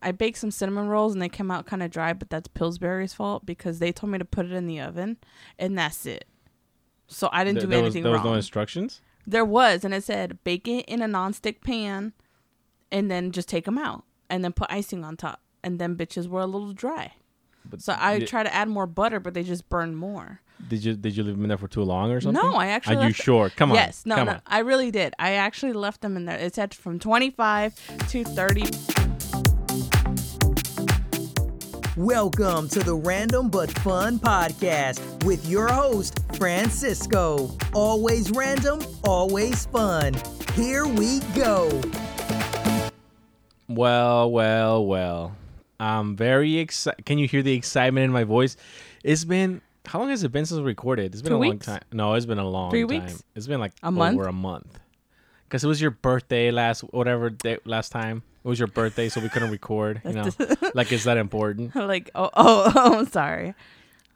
I baked some cinnamon rolls and they came out kind of dry, but that's Pillsbury's fault because they told me to put it in the oven, and that's it. So I didn't Th- do there was anything there was no instructions. There was, and it said bake it in a nonstick pan, and then just take them out, and then put icing on top, and then bitches were a little dry. But So I did, try to add more butter, but they just burned more. did you did you leave them in there for too long or something? No, I actually. Are you sure? Come on. Yes, no, no, on. I really did. I actually left them in there. It said from 25 to 30. Welcome to the Random But Fun podcast with your host, Francisco. Always random, always fun. Here we go. Well, well, well. I'm very excited. Can you hear the excitement in my voice? It's been how long has it been since we recorded? It's been Two a long weeks? time. No, it's been a long Three time. weeks? It's been like A over month? a month. Because it was your birthday last whatever day last time. It was your birthday, so we couldn't record. You know, like is that important? like, oh, oh, oh, I'm sorry.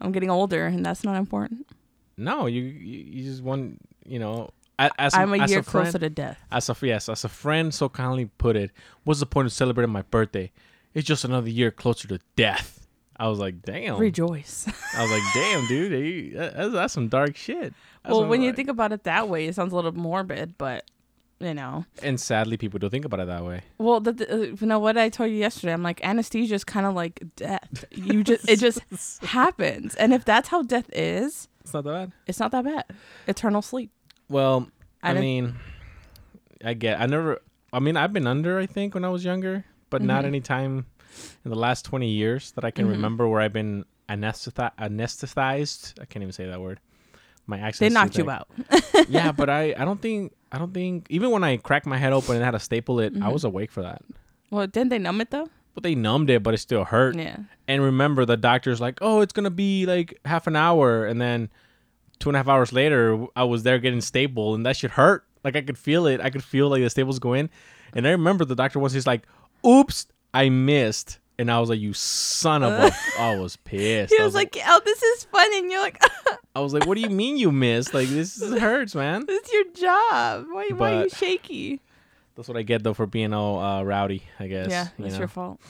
I'm getting older, and that's not important. No, you you, you just want you know. As I'm a as year friend, closer to death. As a yes, as a friend so kindly put it, what's the point of celebrating my birthday? It's just another year closer to death. I was like, damn. Rejoice. I was like, damn, dude, that's, that's some dark shit. That's well, when you like- think about it that way, it sounds a little morbid, but you know. and sadly, people don't think about it that way. Well, the, the, uh, you know what I told you yesterday. I'm like anesthesia is kind of like death. You just it just happens, and if that's how death is, It's not that bad. it's not that bad. Eternal sleep. Well, I I, mean, I get. I never. I mean, I've been under. I think when I was younger, but not Mhm. any time in the last twenty years that I can Mhm. remember where I've been anestheti- anesthetized. I can't even say that word. My accent. They knocked you out. yeah, but I. I don't think. I don't think. Even when I cracked my head open and had to staple it, I Mhm. was awake for that. Well, didn't they numb it though? But they numbed it, but it still hurt. Yeah. And remember, the doctor's like, "Oh, it's gonna be like half an hour," and then two and a half hours later, I was there getting stapled, and that shit hurt. Like I could feel it. I could feel like the staples go in, and I remember the doctor was just like, "Oops, I missed," and I was like, "You son of a!" I was pissed. He I was like, "Oh, this is fun," and you're like, I was like, "What do you mean you missed? Like this is- hurts, man." "This is your job. Why, why are you But- shaky?" That's what I get though for being all uh, rowdy. I guess. yeah, you it's know? your fault.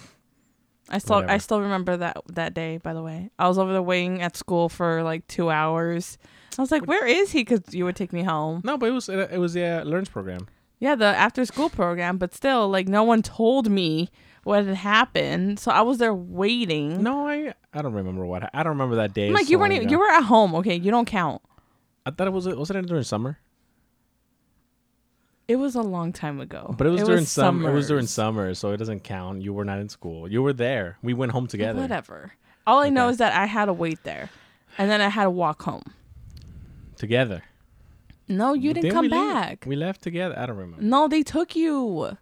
I still I Whatever. still remember that that day. By the way, I was over the wing at school for like two hours. I was like, "Where is he?" Because you would take me home. No, but it was it was the uh, learns program. Yeah, the after school program, but still, like no one told me what had happened, so I was there waiting. No, I I don't remember what I don't remember that day. I'm like you weren't even, you were at home. Okay, you don't count. I thought it was wasn't it during summer? It was a long time ago. But it was during summer. It was during summer, so it doesn't count. You were not in school. You were there. We went home together. Whatever. All I know is that I had to wait there, and then I had to walk home. Together. No, you didn't come we leave? back. We left together. I don't remember. No, they took you.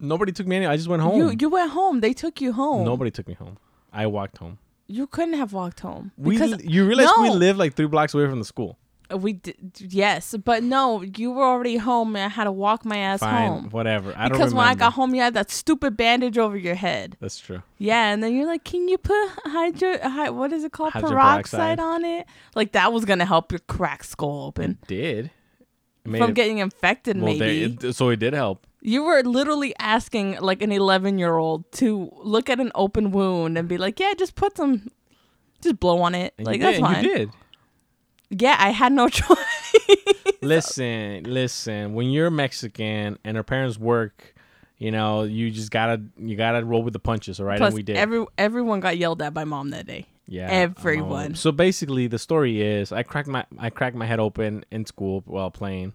Nobody took me anywhere. I just went home. You you went home. They took you home. Nobody took me home. I walked home. You couldn't have walked home We because you realize we No. live like three blocks away from the school. we did. Yes, but no, you were already home, and I had to walk my ass Fine, home. whatever. I because when I got home, you had that stupid bandage over your head. That's true. Yeah, and then you're like, "Can you put hydro? Hy- what is it called? Peroxide peroxide. on it? Like that was gonna help your crack skull open It did. It from it- getting infected. well, maybe there- it- so it did help. You were literally asking like an 11 year old to look at an open wound and be like, "Yeah, just put some, just blow on it. And like that's did. fine." You did. Yeah, I had no choice. listen, listen. When you're Mexican and our parents work, you know, you just gotta you gotta roll with the punches, all right? Plus, and we did. every everyone got yelled at by mom that day. yeah, everyone. um, so basically, the story is I cracked my I cracked my head open in school while playing.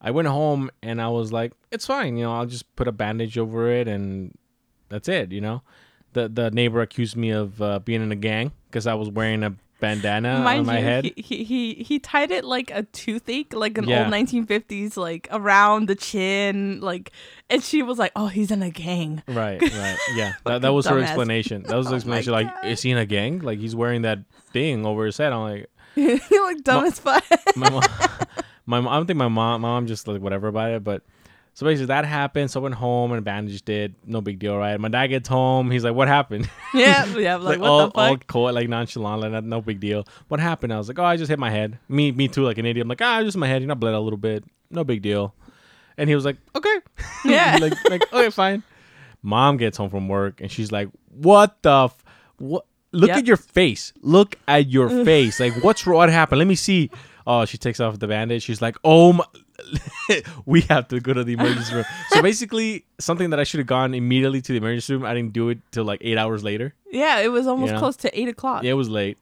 I went home and I was like, it's fine, you know, I'll just put a bandage over it and that's it, you know. The the neighbor accused me of uh, being in a gang because I was wearing a bandana Mind on my you, head. He, he he he tied it like a toothache, like an Yeah. old 1950s, like around the chin, like. And she was like, "Oh, he's in a gang." Right, right. Yeah. that, that was her explanation. That was the Oh explanation. Like, is he in a gang? Like, he's wearing that thing over his head. I'm like, you look dumb Ma- as fuck. my mom, my I don't think my mom, my mom just like whatever about it. But so basically that happened. So I went home and bandaged it. No big deal, right? My dad gets home. He's like, what happened? yeah, yeah. Like, what all, the all cold, like nonchalant, like no big deal. What happened? I was like, oh, I just hit my head. Me, me too, like an idiot. I'm like, ah, just my head. You know, bled a little bit. No big deal. And he was like, okay. Yeah. like, like, okay, fine. Mom gets home from work and she's like, "What the? F- what? Look Yep. at your face. Look at your face. Like, what's wrong? What happened? Let me see." Oh, she takes off the bandage. She's like, "Oh my." we have to go to the emergency room. So basically, something that I should have gone immediately to the emergency room, I didn't do it till like eight hours later. Yeah, it was almost Yeah. close to eight o'clock. Yeah, it was late.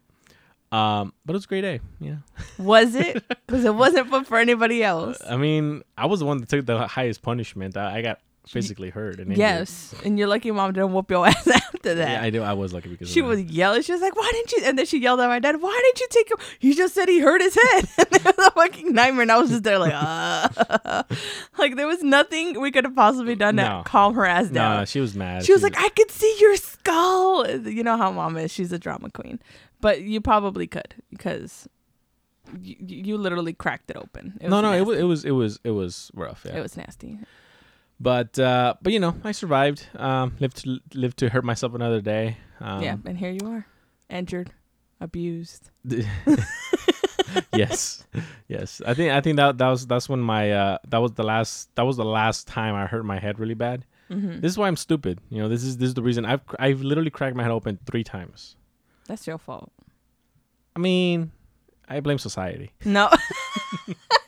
Um, but it was a great day. Yeah. Was it? Because it wasn't fun for anybody else. I mean, I was the one that took the highest punishment. I, I got physically hurt. And injured. Yes, and you're lucky mom didn't whoop your ass after that. Yeah, I do. I was lucky because She was yelling. She was like, "Why didn't you?" And then she yelled at my dad, "Why didn't you take him? He just said he hurt his head." and it was a fucking nightmare. And I was just there like, uh. like there was nothing we could have possibly done to No. calm her ass No, down. she was mad. she was like, "I could see your skull." You know how mom is. She's a drama queen. But you probably could because you, you literally cracked it open. It no, no, it nasty. was, it was, it was, it was rough. Yeah. It was nasty. But, uh, but you know, I survived. Um, lived to lived to hurt myself another day. Um, yeah, and here you are, injured, abused. yes, yes. I think I think that that was that's when my uh that was the last that was the last time I hurt my head really bad. hmm This is why I'm stupid. You know, this is this is the reason I've I've literally cracked my head open three times. That's your fault. I mean, I blame society. No.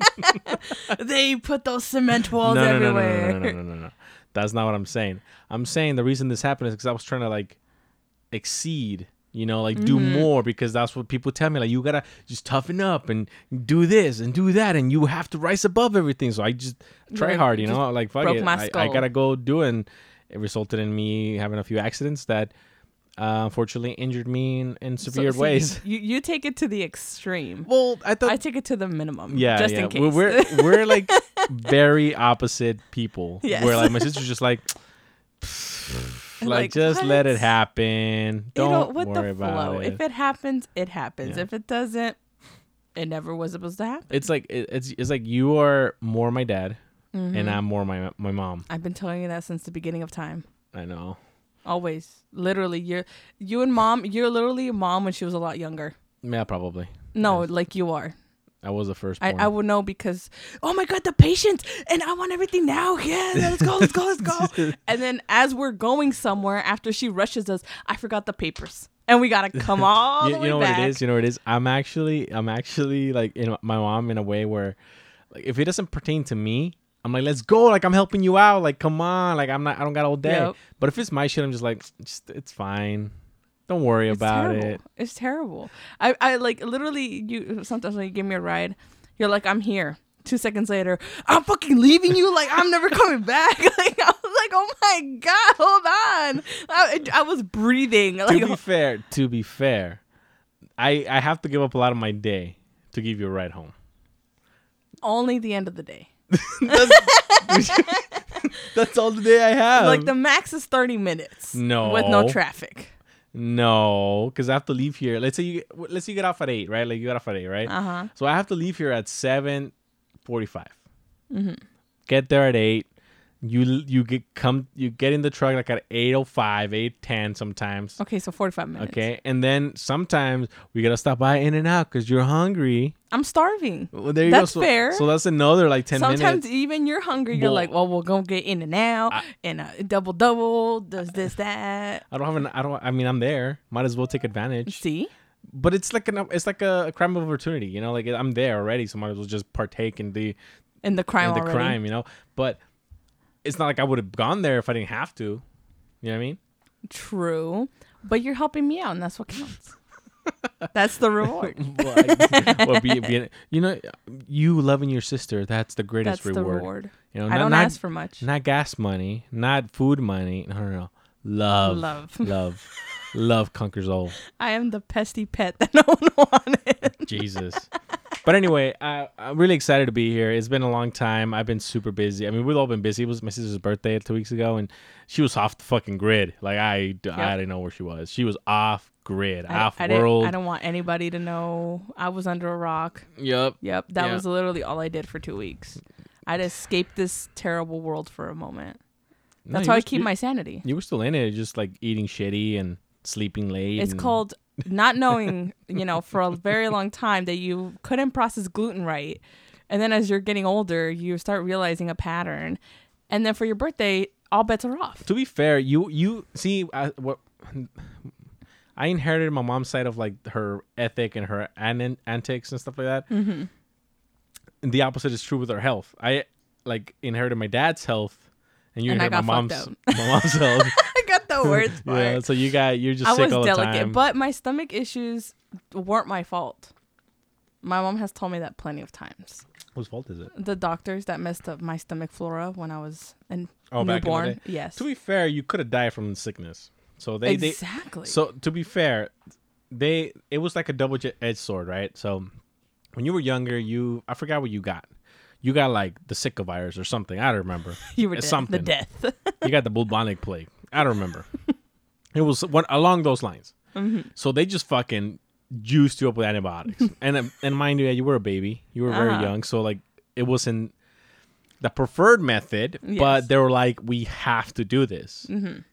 they put those cement walls no, no, no, no, everywhere. no, no, no, no, no, no. That's not what I'm saying. I'm saying the reason this happened is because I was trying to like exceed, you know, like do Mhm. more because that's what people tell me. Like you gotta just toughen up and do this and do that, and you have to rise above everything. So I just try Yeah, hard, you know, like fuck it. I, I gotta go do it. And it resulted in me having a few accidents that uh, unfortunately injured me in, in So, severe ways. You you take it to the extreme. Well, I thought I take it to the minimum. yeah, Just yeah. in case. We're we're, we're like very opposite people. Yes. Where like my sister's just like, like, Like, just let it happen. Don't know, worry about flow. it. If it happens, it happens. Yeah. If it doesn't, it never was supposed to happen. It's like it, it's it's like you are more my dad Mhm. and I'm more my my mom. I've been telling you that since the beginning of time. I know. Always, literally, you're you and mom. You're literally a mom when she was a lot younger. Yeah, probably. No, Yes. like you are. I was the first. I. I would know because oh my god the patience and I want everything now yeah let's go let's go let's go and then as we're going somewhere after she rushes us I forgot the papers and we gotta come all you, the you know back what it is. You know what it is. I'm actually I'm actually like in my mom in a way where, like, if it doesn't pertain to me. I'm like, let's go. Like, I'm helping you out. Like, come on. Like, I'm not. I don't got all day. Yep. But if it's my shit, I'm just like, just it's fine. Don't worry it's about terrible. it. it's terrible I, I like literally you sometimes when you give me a ride you're like I'm here two seconds later I'm fucking leaving you like I'm never coming back like I was like oh my god hold on I, I was breathing like to be fair, to be fair, I I have to give up a lot of my day to give you a ride home. only the end of the day That's all the day I have. like the max is 30 minutes No. with no traffic no, because I have to leave here. Let's say you let's say you get off at eight, right? Like you get off at eight, right? uh-huh So I have to leave here at seven forty-five. Mm-hmm. Get there at eight. You you get come you get in the truck like at 805, 810 sometimes. okay so 45 minutes Okay, and then sometimes we gotta stop by In-N-Out because you're hungry. i'm starving Well, there you That's go. So, fair. So that's another like ten sometimes minutes. Sometimes even you're hungry you're Well- like well we're gonna get in and out I- and a double double does this that I don't have an. I don't. I mean, I'm there. Might as well take advantage. see But it's like an. It's like a, crime of opportunity. You know, like I'm there already, so might as well just partake in the in the crime in the already. crime. You know, but it's not like I would have gone there if I didn't have to. You know what I mean? true but you're helping me out and that's what counts that's the reward Well, I- well, be, be, you know, you loving your sister. That's the greatest that's the reward. reward You know, i not, don't not, ask for much not gas money, not food money. No, no, no. Love, Love. love, love conquers all. i am the pesty pet that no one wanted Jesus. But anyway, I, I'm really excited to be here. It's been a long time. I've been super busy. I mean, we've all been busy. It was my sister's birthday two weeks ago, and she was off the fucking grid. Like I, I didn't know where she was. She was off grid, I, off I world. I don't want anybody to know i was under a rock Yep. yep that Yeah. was literally all i did for two weeks i'd escape this terrible world for a moment that's you how i keep my sanity You were still in it, just like eating shitty and sleeping late. It's and- called not knowing, you know, for a very long time that you couldn't process gluten right. And then as you're getting older, you start realizing a pattern. And then for your birthday, all bets are off. to be fair, you you see I, what I inherited my mom's side of like her ethic and her an- antics and stuff like that. Mm-hmm. And the opposite is true with her health. I like inherited my dad's health, and you And inherit my mom's my mom's health. I got the worst part. yeah, so you got you're just I sick was all the delicate, time. but my stomach issues weren't my fault. My mom has told me that plenty of times. Whose fault is it? The doctors that messed up my stomach flora when I was in Oh, back in the newborn. day? Yes. To be fair, you could have died from the sickness. So they they exactly. So to be fair, they it was like a double edged sword, right? So when you were younger, you I forgot what you got. You got like the Zika virus or something. I don't remember. you were dead. something. the death. you got the bubonic plague. I don't remember. it was one along those lines. Mm-hmm. So they just fucking juiced you up with antibiotics. and and mind you, yeah, you were a baby. You were very Uh-huh. young. So like it wasn't the preferred method, Yes. but they were like, we have to do this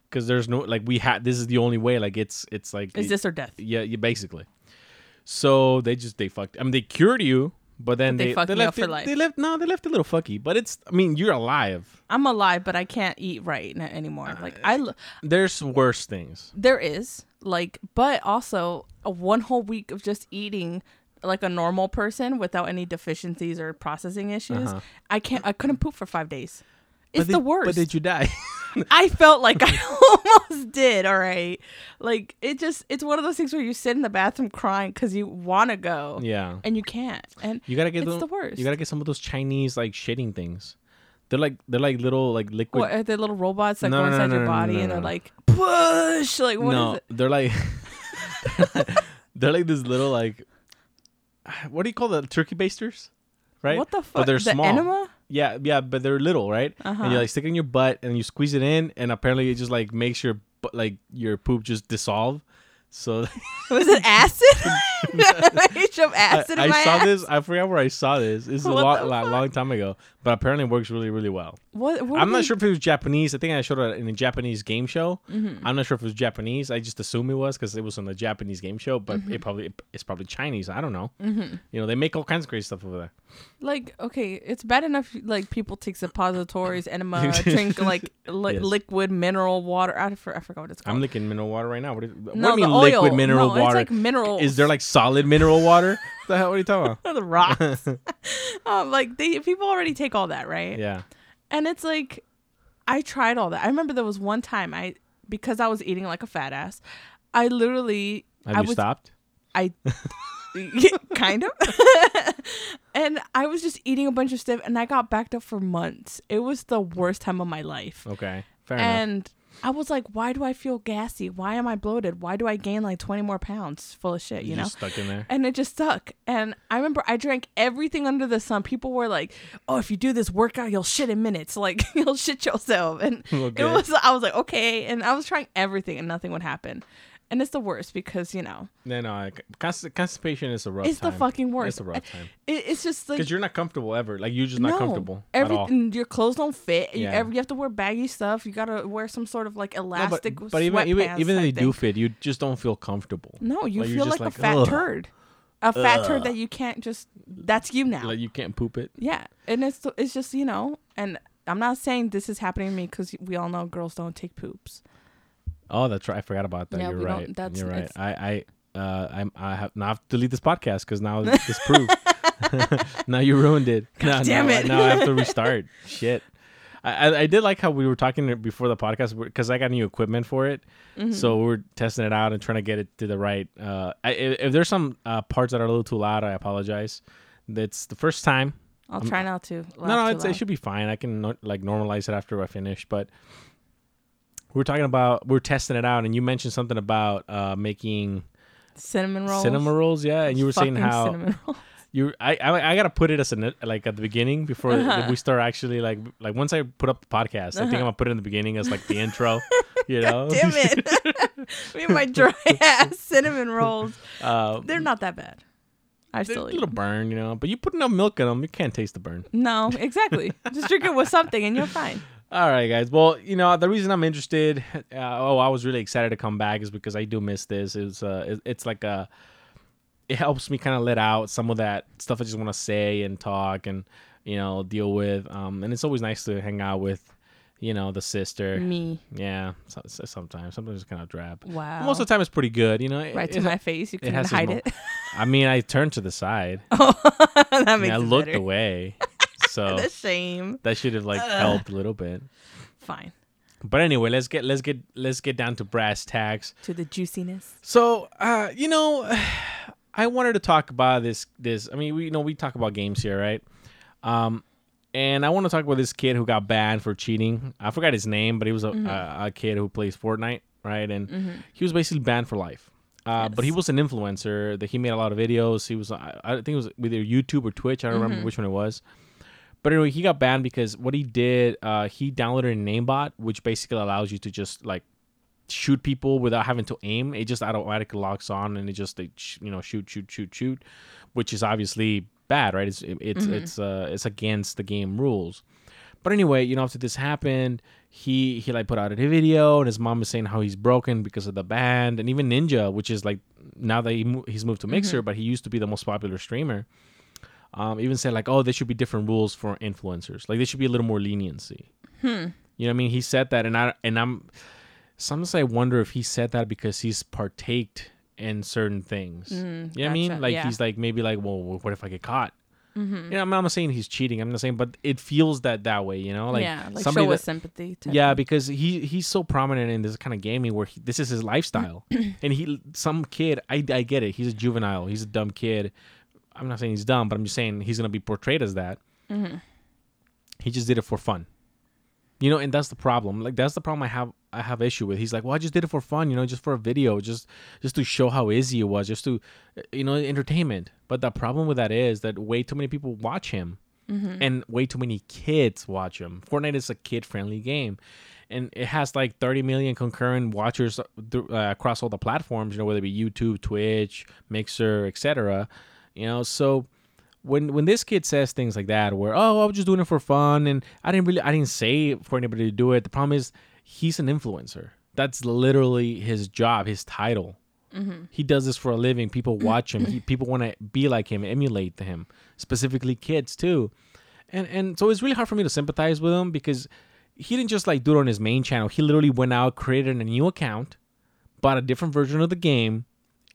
because there's no like we had this is the only way. Like it's it's like Is this or death? yeah, yeah, basically. So they just they fucked. I mean, they cured you, but then But they they fucked they me up left for it, life. They left no, they left a little fucky. But it's I mean, you're alive. I'm alive, but I can't eat right anymore. Uh, Like I There's worse things. there is like, but also a one whole week of just eating like a normal person without any deficiencies or processing issues. Uh-huh. I can't. I couldn't poop for five days. It's But the did- worst. But did you die? I felt like I almost did. All right, like it just it's one of those things where you sit in the bathroom crying because you want to go, yeah. and you can't, and You gotta get it's them- the worst. You gotta get some of those Chinese like shitting things. They're like they're like little like liquid. what are they little robots that No, go no, inside no, your body and they're like push? Like what is no, it? they're like they're like this little like what do you call the turkey basters? Right? What the oh, But fuck? they're the small. enema? Yeah, yeah, but they're little, right? And Uh-huh. you like stick it in your butt and you squeeze it in, and apparently it just like makes your bu- like your poop just dissolve. So Was it acid? I, acid I in saw ass? this. I forgot where I saw this. This is a What lot, the lot, long time ago, but apparently it works really, really well. What, what I'm not they- sure if it was Japanese. I think I showed it in a Japanese game show. Mm-hmm. I'm not sure if it was Japanese. I just assume it was because it was on a Japanese game show, but Mm-hmm. it probably it's probably Chinese. I don't know. You know, they make all kinds of crazy stuff over there. Like, okay, it's bad enough like people take suppositories, enema, drink like li- Yes. liquid mineral water. I, for, I forgot what it's called. I'm licking mineral water right now. What, is, what do you mean oil. liquid mineral no, water? It's like minerals. is there like solid mineral water? the hell? What are you talking about? the rocks? um, like they people already take all that, right? Yeah. And it's like I tried all that. I remember there was one time I because I was eating like a fat ass. I literally Have I you was stopped? I kind of. and I was just eating a bunch of stuff and I got backed up for months. It was the worst time of my life. Okay. Fair enough. I was like, why do I feel gassy? Why am I bloated? Why do I gain like 20 more pounds full of shit, you You're know? just stuck in there. And it just stuck. And I remember I drank everything under the sun. People were like, "Oh, if you do this workout, you'll shit in minutes. Like you'll shit yourself." And Okay. it was. I was like, "Okay." And I was trying everything, and nothing would happen. And it's the worst because you know No, no. I- Constipation is a rough it's time. the fucking worst. It's a rough time. It, it's just like Because you're not comfortable ever. Like, you're just not no, comfortable. Everything, your clothes don't fit. You, Yeah. every, you have to wear baggy stuff. You gotta wear some sort of like No, but, elastic. but even even even if they do fit, you just don't feel comfortable. No, you Like, feel like, like, a fat ugh. turd. A fat turd that you can't just. That's you now. Like you can't poop it. Yeah, and it's it's just you know, and I'm not saying this is happening to me because we all know girls don't take poops. Oh, that's right. I forgot about that. You're right. that's- You're right. I I uh I'm I have now I have to delete this podcast because now it's proved. now you ruined it. now, damn now, it. Now I have to restart. Shit. I, I, did like how we were talking before the podcast because I got new equipment for it, Mm-hmm. so we're testing it out and trying to get it to the right. Uh, I, if, if there's some uh, parts that are a little too loud, I apologize. It's the first time. I'll try not to. no, no, it's, it should be fine. I can like normalize it after I finish. But we we're talking about we we're testing it out, and you mentioned something about uh, making cinnamon rolls. cinnamon rolls. Yeah, and you were saying how cinnamon rolls. you I, I I gotta put it as a like at the beginning before Uh-huh. we start actually like like once I put up the podcast, I think I'm gonna put it in the beginning as like the intro. You know, Damn it! Me and my dry ass cinnamon rolls. uh, They're not that bad. I still a little burn, you know, but you put enough milk in them, you can't taste the burn. No, exactly. Just drink it with something and you're fine. All right, guys. Well, you know, the reason I'm interested, uh, oh, I was really excited to come back is because I do miss this. It's uh, it- it's like a, it helps me kind of let out some of that stuff I just want to say and talk and you know deal with. Um, and it's always nice to hang out with, you know, the sister. Me. Yeah, so, so- sometimes, sometimes it's kind of drab. Wow. Most of the time, it's pretty good. You know, It- right to my face. You couldn't hide mo- it. I mean, I turned to the side. Oh, that I, makes I looked away, so The shame. that should have like helped a little bit. Fine. But anyway, let's get let's get let's get down to brass tacks. To the juiciness. So, uh, you know, I wanted to talk about this. This, I mean, we you know we talk about games here, right? Um, and I want to talk about this kid who got banned for cheating. I forgot his name, but he was a, a, a kid who plays Fortnite, right? And he was basically banned for life. Uh, But he was an influencer. That he made a lot of videos. He was, I, I think it was either YouTube or Twitch. I don't remember which one it was. But anyway, he got banned because what he did, uh, he downloaded an aimbot, which basically allows you to just like shoot people without having to aim. It just automatically locks on and it just they you know shoot shoot shoot shoot, which is obviously bad, right? It's it's it's uh it's against the game rules. But anyway, you know after this happened, he he like put out a video and his mom is saying how he's broken because of the band and even Ninja, which is like now that he mo- he's moved to Mixer, but he used to be the most popular streamer. Um, even said like, oh, there should be different rules for influencers. Like there should be a little more leniency. Hmm. You know what I mean? He said that, and I and I'm sometimes I wonder if he said that because he's partaked in certain things. Mm, you know what I mean? Like yeah. he's like maybe like, well, what if I get caught? Mm-hmm. You know, I'm not saying he's cheating. I'm not saying, but it feels that that way. You know, like yeah, like somebody show that- sympathy. yeah, thing. because he he's so prominent in this kind of gaming where he, this is his lifestyle, and he some kid I I get it. He's a juvenile. He's a dumb kid. I'm not saying he's dumb, but I'm just saying he's gonna be portrayed as that. Mm-hmm. He just did it for fun, you know, and that's the problem. Like that's the problem I have. I have issue with. He's like, well, I just did it for fun, you know, just for a video, just just to show how easy it was, just to, uh, you know, entertainment. But the problem with that is that way too many people watch him Mm-hmm. and way too many kids watch him. Fortnite is a kid friendly game. And it has like 30 million concurrent watchers th- uh, across all the platforms, you know, whether it be YouTube, Twitch, Mixer, etc. You know, so when when this kid says things like that, where oh, I was just doing it for fun, and I didn't really, I didn't say for anybody to do it. The problem is he's an influencer. That's literally his job, his title. Mm-hmm. He does this for a living. People watch him. He, people want to be like him, emulate him, specifically kids too. And and so it's really hard for me to sympathize with him because he didn't just like do it on his main channel. He literally went out, created a new account, bought a different version of the game,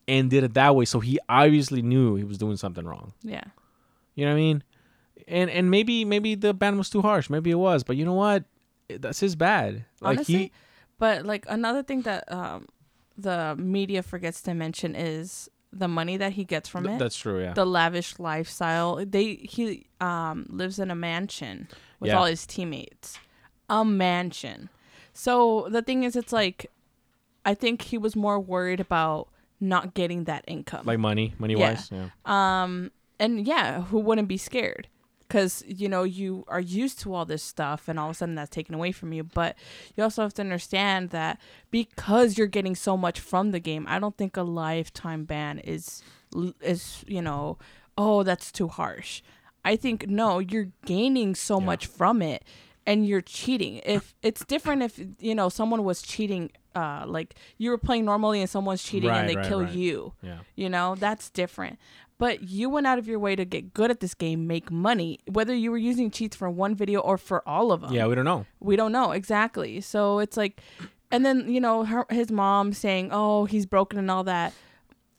and did it that way. So he obviously knew he was doing something wrong. yeah. You know what I mean? And and maybe maybe the ban was too harsh. Maybe it was, but you know what? That's his bad. Like Honestly, he but like another thing that um, the media forgets to mention is the money that he gets from th- it. that's true, yeah. the lavish lifestyle. They he um lives in a mansion with Yeah. all his teammates. A mansion. So the thing is it's like I think he was more worried about not getting that income. like money, money Yeah. wise. Yeah. um and yeah, who wouldn't be scared? Cuz you know, you are used to all this stuff and all of a sudden that's taken away from you, but you also have to understand that because you're getting so much from the game, I don't think a lifetime ban is is, you know, oh, that's too harsh. I think no, you're gaining so Yeah. much from it and you're cheating. If it's different if you know someone was cheating uh like you were playing normally and someone's cheating Right, and they right, kill right. you. Yeah. You know, that's different. But you went out of your way to get good at this game, make money, whether you were using cheats for one video or for all of them. Yeah, we don't know. We don't know exactly. So it's like, and then, you know, her, his mom saying, oh, he's broken and all that.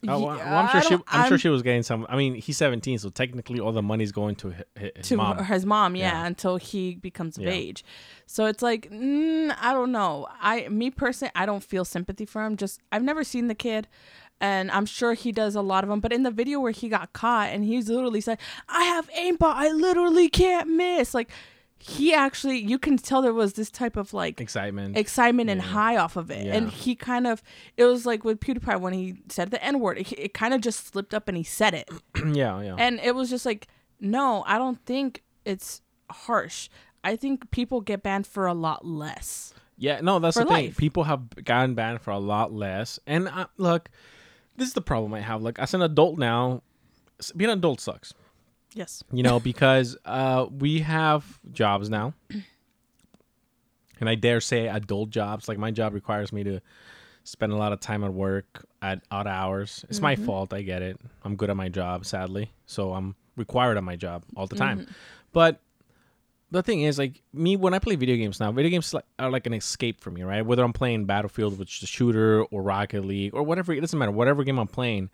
Oh, well, I'm sure she. don't- I'm, sure she was getting some. I mean, he's 17, so technically all the money's going to his, his to mom. his mom, yeah, Yeah. until he becomes of Yeah. age. So it's like, mm, I don't know. I, me personally, I don't feel sympathy for him. Just I've never seen the kid, and I'm sure he does a lot of them. But in the video where he got caught, and he's literally said, "I have aimbot. I literally can't miss." Like he actually, you can tell there was this type of like Excitement. excitement and high off of it. And he kind of, it was like with PewDiePie when he said the N word, it, it kind of just slipped up and he said it. yeah, yeah. And it was just like, no, I don't think it's harsh. I think people get banned for a lot less. Yeah, no, that's the thing. People have gotten banned for a lot less. And uh, look, this is the problem I have. Like, as an adult now, being an adult sucks. Yes. You know, because uh, we have jobs now. And I dare say adult jobs. Like, my job requires me to spend a lot of time at work at odd hours. It's my fault. I get it. I'm good at my job, sadly. So I'm required at my job all the time. But the thing is, like me, when I play video games now, video games are like an escape for me, right? Whether I'm playing Battlefield, which is a shooter, or Rocket League, or whatever, it doesn't matter. Whatever game I'm playing,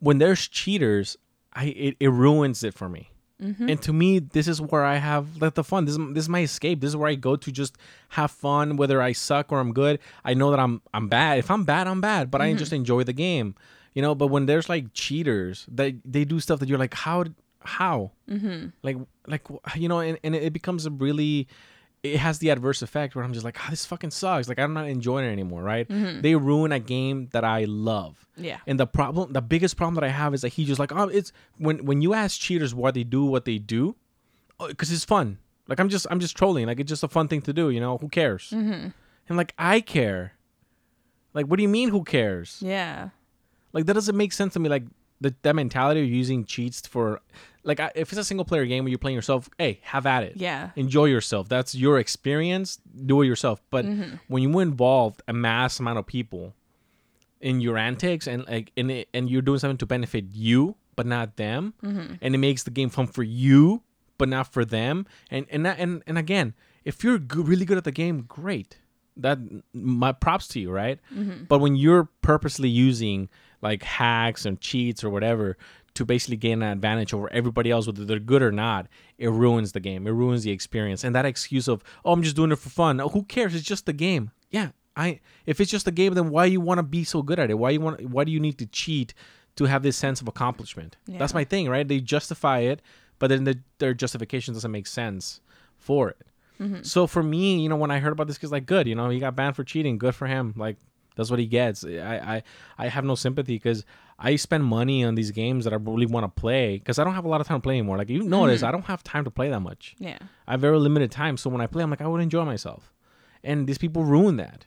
when there's cheaters, I it, it ruins it for me. Mm-hmm. And to me, this is where I have like the fun. This is this is my escape. This is where I go to just have fun. Whether I suck or I'm good, I know that I'm I'm bad. If I'm bad, I'm bad. But I mm-hmm. just enjoy the game, you know. But when there's like cheaters, that they do stuff that you're like, how how mm-hmm. like like you know and, and it becomes a really it has the adverse effect where i'm just like oh, this fucking sucks. Like i'm not enjoying it anymore right? Mm-hmm. They ruin a game that i love. Yeah. and the problem the biggest problem that i have is that he just like oh it's when when you ask cheaters why they do what they do oh, because it's fun. Like i'm just i'm just trolling. Like it's just a fun thing to do you know? Who cares? Mm-hmm. And like i care. Like what do you mean who cares? Yeah. like that doesn't make sense to me. Like the, that mentality of using cheats for, like if it's a single player game where you're playing yourself, hey, have at it. Yeah. Enjoy yourself. That's your experience. Do it yourself. But Mm-hmm. when you involve a mass amount of people in your antics and like in it, and you're doing something to benefit you but not them, Mm-hmm. and it makes the game fun for you but not for them, and and that, and and again, if you're good, really good at the game, great. That my props to you, right? Mm-hmm. But when you're purposely using like hacks and cheats or whatever to basically gain an advantage over everybody else, whether they're good or not, it ruins the game. It ruins the experience. And that excuse of, oh, I'm just doing it for fun. Who cares? It's just the game. Yeah, I. If it's just a game, then why you want to be so good at it? Why you want? Why do you need to cheat to have this sense of accomplishment? That's my thing, right? They justify it, but then the, their justification doesn't make sense for it. Mm-hmm. So for me, you know, when I heard about this, kid's like, good, you know, he got banned for cheating. Good for him. Like, that's what he gets. I I, I have no sympathy because I spend money on these games that I really want to play because I don't have a lot of time to play anymore. Like you notice, mm-hmm. I don't have time to play that much. Yeah. I have very limited time. So when I play, I'm like, I would enjoy myself, and these people ruin that.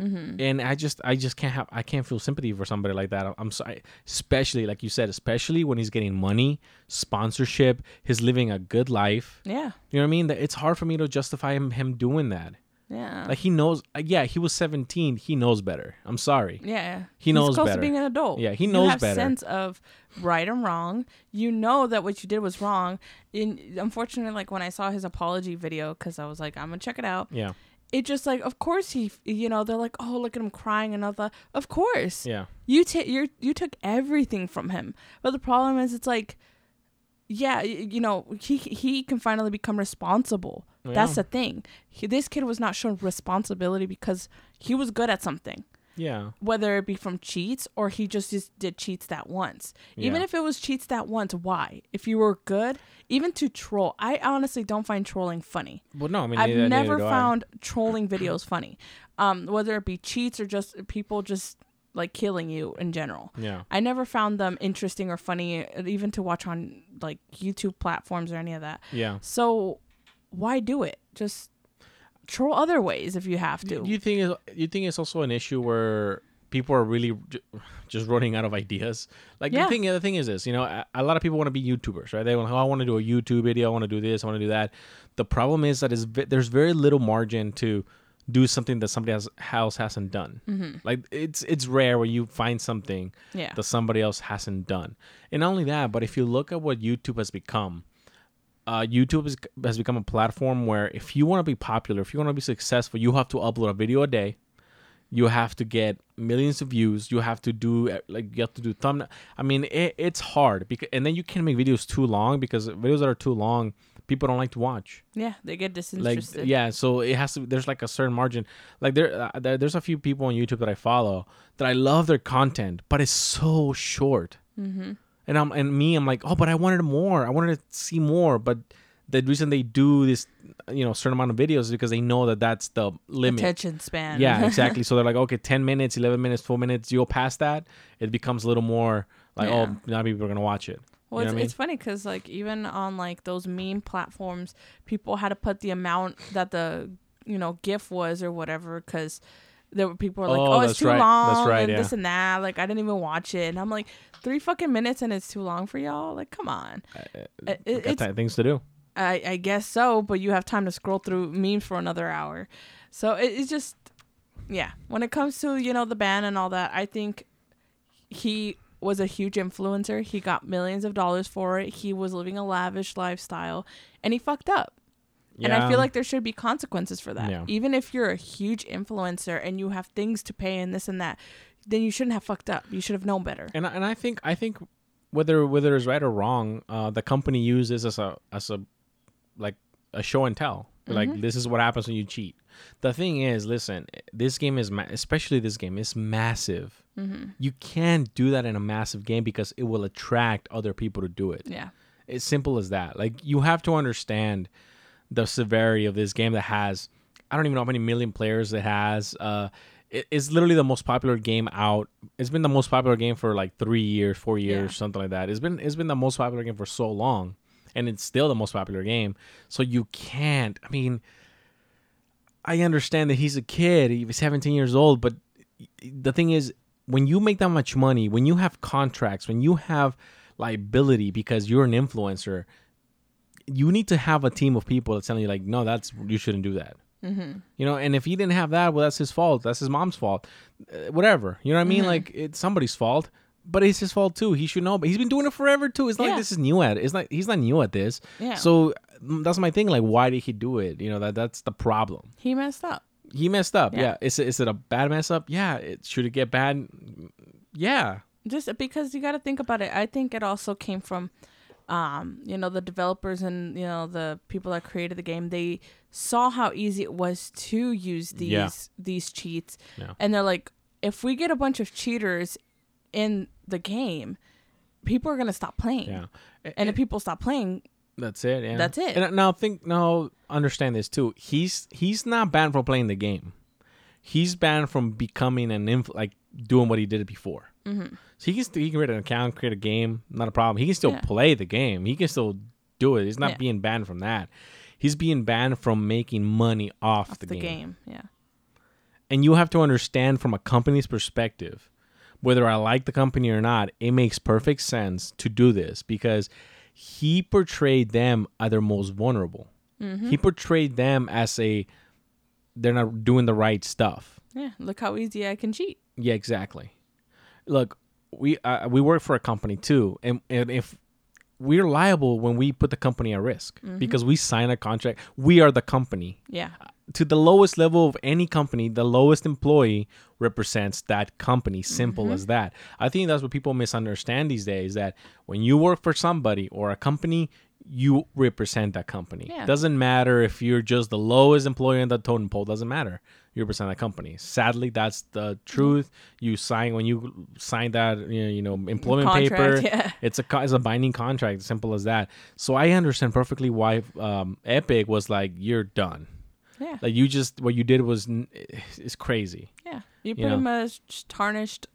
Mm-hmm. And I just, I just can't have, I can't feel sympathy for somebody like that. I'm sorry, especially like you said, especially when he's getting money, sponsorship, he's living a good life. Yeah. You know what I mean? That it's hard for me to justify him him doing that. Yeah. Like he knows, uh, yeah, he was 17. He knows better. I'm sorry. Yeah, He He's knows close better. to being an adult. Yeah, he You knows have better. Sense of right and wrong. You know that what you did was wrong. And unfortunately, like when I saw his apology video, because I was like, I'm gonna check it out. Yeah, It just like, of course he, you know, they're like, oh, look at him crying and all that. Of course, yeah, you take you you took everything from him. But the problem is, it's like, yeah, you know, he he can finally become responsible. That's the thing. He, this kid was not shown responsibility because he was good at something yeah, whether it be from cheats or he just, just did cheats that once. Even if it was cheats that once, why? If you were good, even to troll, I honestly don't find trolling funny. Well, no, I mean, I've neither- never neither do I. found trolling videos funny, um, whether it be cheats or just people just like killing you in general. Yeah, I never found them interesting or funny, uh, even to watch on like YouTube platforms or any of that. yeah. So why do it? Just troll other ways if you have to. Do you think you think it's also an issue where people are really j- just running out of ideas? Like Yeah. the thing, the thing is this, you know, a, a lot of people want to be YouTubers, right? They want, oh, I want to do a YouTube video, I want to do this, I want to do that. The problem is that is there's very little margin to do something that somebody else, else hasn't done. Like it's it's rare when you find something yeah. that somebody else hasn't done. And not only that, but if you look at what YouTube has become, uh, YouTube has, has become a platform where if you want to be popular, if you want to be successful, you have to upload a video a day. You have to get millions of views. You have to do uh, like you have to do thumbnail. I mean, it, it's hard because and then you can't make videos too long because videos that are too long, people don't like to watch. Yeah, they get like disinterested. yeah so it has to there's like a certain margin. Like there, uh, there's a few people on youtube that i follow that i love their content but it's so short. Mm-hmm. and i'm and me i'm like oh but i wanted more. I wanted to see more. But the reason they do this you know certain amount of videos is because they know that that's the limit. Attention span. yeah exactly. So they're like okay 10 minutes 11 minutes 4 minutes you go past that. It becomes a little more like Yeah. oh now people are gonna watch it Well, you know it's, I mean? it's funny because like even on like those meme platforms, people had to put the amount that the you know GIF was or whatever because there were people were like, Oh, oh, it's too right. long, That's right, and yeah. this and that. Like I didn't even watch it, and I'm like, three fucking minutes and it's too long for y'all. Like, come on. It- it- Got things to do I, I guess so, but you have time to scroll through memes for another hour. So it, it's just, yeah. When it comes to you know the ban and all that, I think he was a huge influencer. He got millions of dollars for it. He was living a lavish lifestyle, and he fucked up. And I feel like there should be consequences for that. Yeah. Even if you're a huge influencer and you have things to pay and this and that, then you shouldn't have fucked up. You should have known better. and I- and I think I think whether whether it's right or wrong, uh, the company uses as a as a like a show and tell. Like this is what happens when you cheat. The thing is, listen, this game is ma- especially this game is massive. You can't do that in a massive game because it will attract other people to do it. Yeah. It's simple as that. Like you have to understand the severity of this game that has I don't even know how many million players it has. Uh it, it's literally the most popular game out. It's been the most popular game for like three years, four years, Yeah. something like that. It's been it's been the most popular game for so long, and it's still the most popular game. So you can't. I mean, I understand that he's a kid. He's 17 years old, but the thing is, when you make that much money, when you have contracts, when you have liability because you're an influencer, you need to have a team of people that's telling you like, no, that's you shouldn't do that. Mm-hmm. You know, and if he didn't have that, well, that's his fault. That's his mom's fault. Uh, whatever. You know what I mean? Like it's somebody's fault, but it's his fault too. He should know. But he's been doing it forever too. It's not Yeah. like this is new at. It. It's like he's not new at this. Yeah. So mm, that's my thing. Like, why did he do it? You know that that's the problem. He messed up. He messed up. Yeah. Yeah. Is it is it a bad mess up? Yeah. It should it get bad? Yeah. just because you got to think about it i think it also came from um you know the developers and you know the people that created the game they saw how easy it was to use these Yeah. these cheats Yeah. and they're like if we get a bunch of cheaters in the game people are going to stop playing Yeah. and if people stop playing That's it. Yeah. That's it. And now think now understand this too. He's he's not banned from playing the game. He's banned from becoming an inf- like doing what he did before. Mm-hmm. So he can st- he can create an account, create a game, not a problem. He can still Yeah. play the game. He can still do it. He's not Yeah. being banned from that. He's being banned from making money off, off the, the, game. game. yeah And you have to understand from a company's perspective, whether I like the company or not, it makes perfect sense to do this because he portrayed them as their most vulnerable. He portrayed them as a they're not doing the right stuff. yeah look how easy i can cheat Yeah, exactly. Look, we uh, we work for a company too, and and if we're liable when we put the company at risk because we sign a contract, we are the company yeah to the lowest level of any company, the lowest employee represents that company. Simple Mm-hmm. as that. I think that's what people misunderstand these days that when you work for somebody or a company, you represent that company. Yeah. Doesn't matter if you're just the lowest employee in the totem pole, doesn't matter. You represent that company. Sadly, that's the truth. You sign when you sign that you know, employment Contract, paper. yeah. It's a it's a binding contract. Simple as that. So I understand perfectly why um, Epic was like, "You're done." Yeah Like you just what you did was is crazy. yeah you you pretty know. much tarnished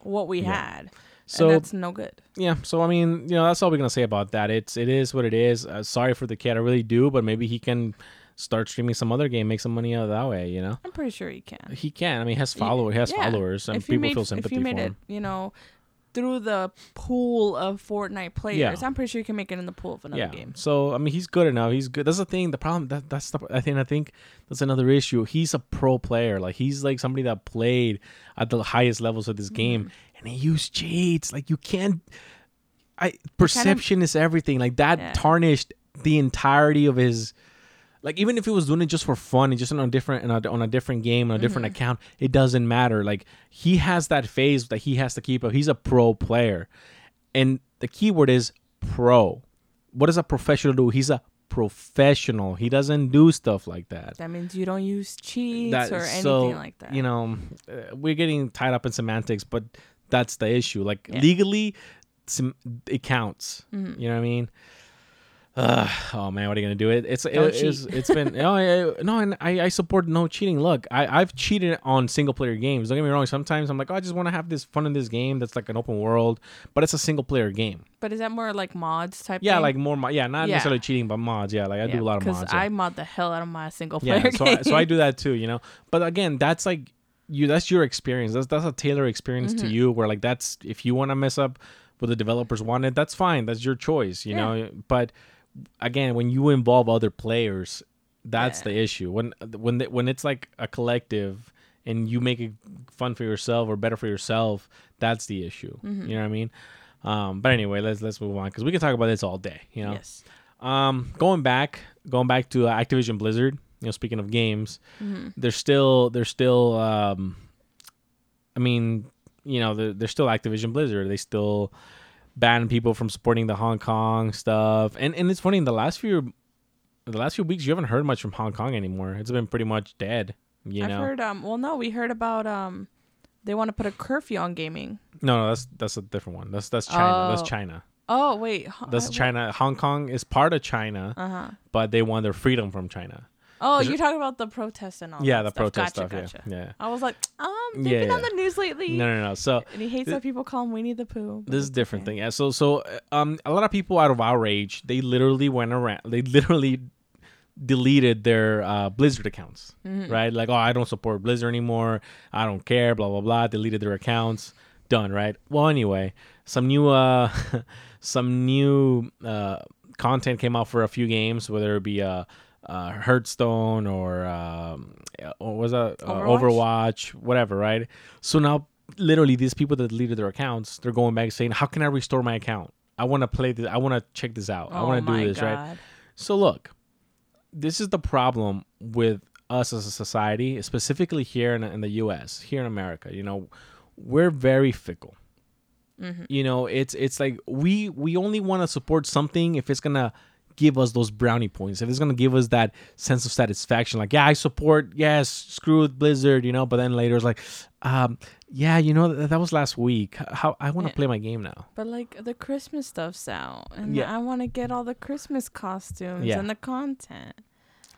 what we had So and that's no good yeah, so I mean, you know, that's all we're gonna say about that. It's it is what it is. Uh, sorry for the kid, I really do, but maybe he can start streaming some other game, make some money out of that way. You know, i'm pretty sure he can he can. I mean, he has followers, he has Yeah. followers, and people made, feel sympathy if you for made it, him. you know, through the pool of Fortnite players, Yeah. I'm pretty sure you can make it in the pool of another Yeah. game. So I mean, he's good enough. He's good. That's the thing. The problem that that's the I think I think that's another issue. He's a pro player. Like he's like somebody that played at the highest levels of this Mm-hmm. game, and he used cheats. Like you can't. I perception is everything. Like that Yeah. tarnished the entirety of his. Like even if he was doing it just for fun and just on a different on a, on a different game on a different Mm-hmm. account, it doesn't matter. Like he has that phase that he has to keep up. He's a pro player, and the keyword is pro. What does a professional do? He's a professional. He doesn't do stuff like that. That means you don't use cheats That- or anything so, like that. You know, uh, we're getting tied up in semantics, but that's the issue. Like Yeah. legally, it counts. Mm-hmm. You know what I mean? Uh, oh man, what are you gonna do? It it's it, it's, it's been no I, no and I, I support no cheating. Look, I I've cheated on single player games. Don't get me wrong. Sometimes I'm like, oh, I just want to have this fun in this game that's like an open world, but it's a single player game. but is that more like mods type? Yeah, thing? like more, mo- yeah, not Yeah. necessarily cheating, but mods. Yeah, like I Yeah, do a lot of mods. Because yeah. I mod the hell out of my single player yeah, so I, so I do that too, you know. But again, that's like you. That's your experience. That's that's a tailored experience Mm-hmm. to you. Where like that's if you want to mess up what the developers wanted, that's fine. That's your choice, you know. But again, when you involve other players, that's Yeah. the issue. When when the, when it's like a collective and you make it fun for yourself or better for yourself, that's the issue. Mm-hmm. You know what I mean? Um, but anyway, let's let's move on because we can talk about this all day. You know. Yes. Um, going back, going back to uh, Activision Blizzard. You know, speaking of games, Mm-hmm. they're still they're still. Um, I mean, you know, they're, they're still Activision Blizzard. They still ban people from supporting the Hong Kong stuff. And and it's funny in the last few the last few weeks you haven't heard much from Hong Kong anymore. It's been pretty much dead. You I've know, heard. Um. Well, no, we heard about. Um. They want to put a curfew on gaming. no, no, that's that's a different one. That's that's China. That's Oh. China. Oh wait. Ho- That's China. Hong Kong is part of China, Uh huh. but they want their freedom from China. Oh, you're talking about the protests and all. yeah, the protest gotcha, stuff. Gotcha. Yeah, yeah. I was like, um, they've Yeah, been on the news lately. No, no, no. So And he hates Th- that people call him Winnie the Pooh. this is different okay. thing. Yeah. So so uh, um, a lot of people out of outrage, they literally went around. They literally deleted their uh, Blizzard accounts. Mm-hmm. Right? Like, oh, I don't support Blizzard anymore. I don't care. Blah blah blah. Deleted their accounts. Done. Right. Well, anyway, some new uh, some new uh content came out for a few games, whether it be uh. Uh, Hearthstone or um, or was that uh, Overwatch? Overwatch, whatever, right? So now, literally, these people that deleted their accounts, they're going back saying, "How can I restore my account? I want to play this. I want to check this out. I Oh want to do this, right?" So look, this is the problem with us as a society, specifically here in, in the U.S., here in America. You know, we're very fickle. You know, it's it's like we we only want to support something if it's gonna give us those brownie points. If it's gonna give us that sense of satisfaction, like yeah, I support. Yes, screw with Blizzard, you know. But then later it's like, um, yeah, you know that, that was last week. How I want to Yeah. play my game now. But like the Christmas stuff's out, and Yeah. I want to get all the Christmas costumes Yeah. and the content.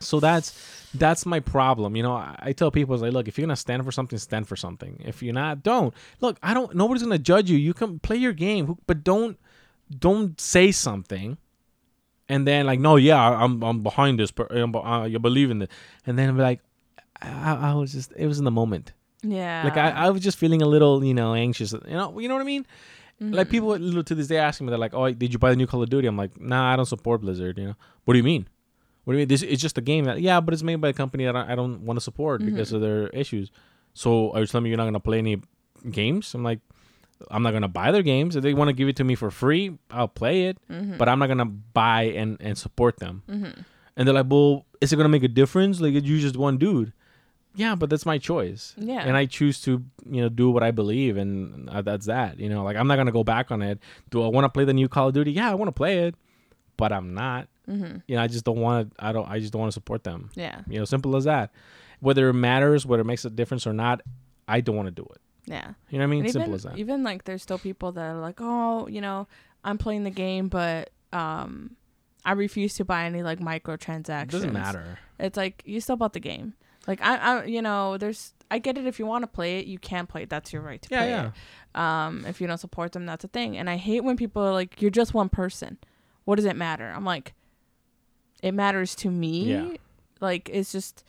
So that's that's my problem. You know, I, I tell people, it's like, look, if you're gonna stand for something, stand for something. If you're not, don't. Look, I don't. Nobody's gonna judge you. You can play your game, but don't don't say something, and then like, no, yeah, I'm I'm behind this. per- um, uh, You believe in it, and then be like, I, I was just, it was in the moment. Yeah. Like I, I was just feeling a little, you know, anxious. You know, you know what I mean? Like mm-hmm. people little to this day asking me, they're like, "Oh, did you buy the new Call of Duty?" I'm like, "Nah, I don't support Blizzard." You know, what do you mean? What do you mean? This it's just a game that yeah, but it's made by a company that I, I don't want to support because mm-hmm. of their issues. So are you telling me you're not gonna play any games? I'm like, I'm not gonna buy their games. If they want to give it to me for free, I'll play it. But I'm not gonna buy and and support them. And they're like, well, is it gonna make a difference? Like, you just one dude. Yeah, but that's my choice. Yeah. And I choose to, you know, do what I believe, and uh, that's that. You know, like I'm not gonna go back on it. Do I want to play the new Call of Duty? Yeah, I want to play it, but I'm not. Mm-hmm. You know, I just don't want to. I don't. I just don't want to support them. Yeah. You know, simple as that. Whether it matters, whether it makes a difference or not, I don't want to do it. Yeah. You know what I mean? And simple even, as that. even like there's still people that are like, oh, you know, I'm playing the game, but um, I refuse to buy any like microtransactions. It doesn't matter. It's like you still bought the game. Like I, I, you know, there's. I get it. If you want to play it, you can play it. That's your right to Yeah, play yeah. it. Um, if you don't support them, that's a thing. And I hate when people are like, "You're just one person. What does it matter?" I'm like, it matters to me. Yeah. Like it's just,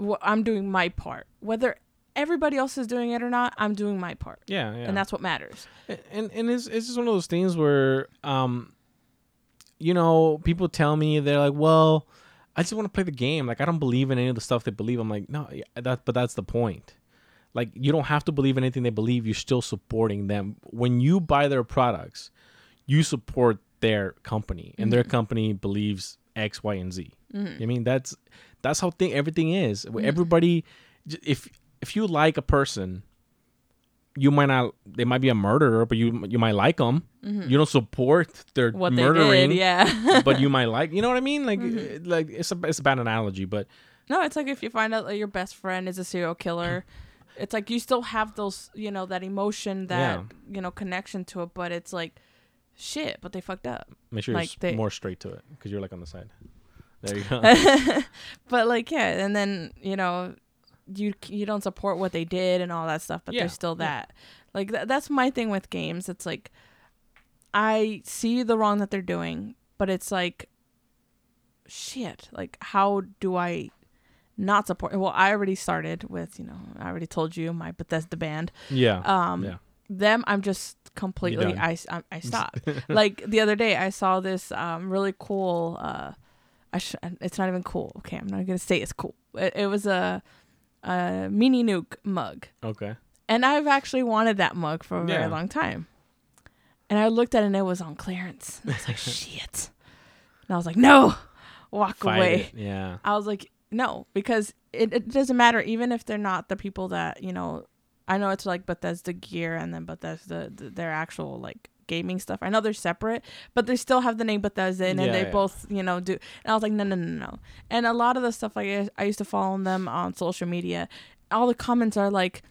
wh- I'm doing my part. Whether everybody else is doing it or not, I'm doing my part, Yeah, yeah. and that's what matters. and and it's it's just one of those things where um you know people tell me they're like well i just want to play the game. Like i don't believe in any of the stuff they believe. I'm like no that but that's the point. Like you don't have to believe in anything they believe. You're still supporting them. When you buy their products you support their company and their mm-hmm. company believes x y and Z. Mm-hmm. z i mean? That's that's how thing everything is. Mm-hmm. Everybody if if you like a person you might not they might be a murderer but you you might like them you don't support their What murdering did, yeah. but you might like you know what i mean like uh, like it's a it's a bad analogy but no, it's like if you find out that your best friend is a serial killer. It's like you still have those, you know, that emotion, that Yeah. you know, connection to it. But it's like, shit. But they fucked up. make sure Like you're they- more straight to it because you're like on the side there you go But like, yeah, and then you know, you you don't support what they did and all that stuff, but Yeah, there's still yeah. that. Like th- that's my thing with games. It's like I see the wrong that they're doing, but it's like shit. Like how do I not support? Well, I already started with you know I already told you my Bethesda band. yeah Um, yeah them I'm just completely. I, I, I stopped. like the other day I saw this um really cool uh I sh- it's not even cool. Okay, I'm not going to say it's cool. It, it was a a mini nuke mug. okay And I've actually wanted that mug for a very Yeah. long time. And I looked at it and it was on clearance. And I was like, shit. And I was like, no, walk Fight away. it. Yeah. I was like, no, because it, it doesn't matter, even if they're not the people that, you know, I know it's like Bethesda gear and then Bethesda, the, their actual like gaming stuff. I know they're separate, but they still have the name Bethesda and then Yeah, they yeah. both, you know, do. And I was like, no, no, no, no. And a lot of the stuff, like I, I used to follow them on social media. All the comments are like,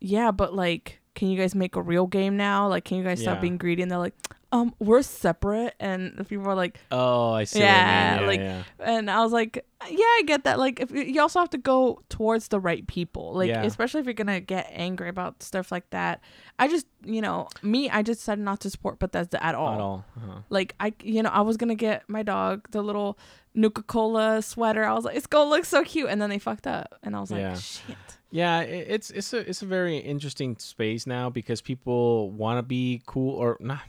yeah, but like, can you guys make a real game now? Like, can you guys stop being greedy? And they're like, um, we're separate. And the people are like, Oh, I see. Yeah, mean. like, yeah. and I was like, yeah, I get that. Like, if you also have to go towards the right people, like, Yeah. especially if you're gonna get angry about stuff like that. I just, you know, me, I just said not to support Bethesda at all. At all. Uh-huh. Like, I, you know, I was gonna get my dog the little Nuka Cola sweater. I was like, it's gonna look so cute, and then they fucked up, and I was like, Yeah. shit. Yeah, it's it's a it's a very interesting space now because people want to be cool or not.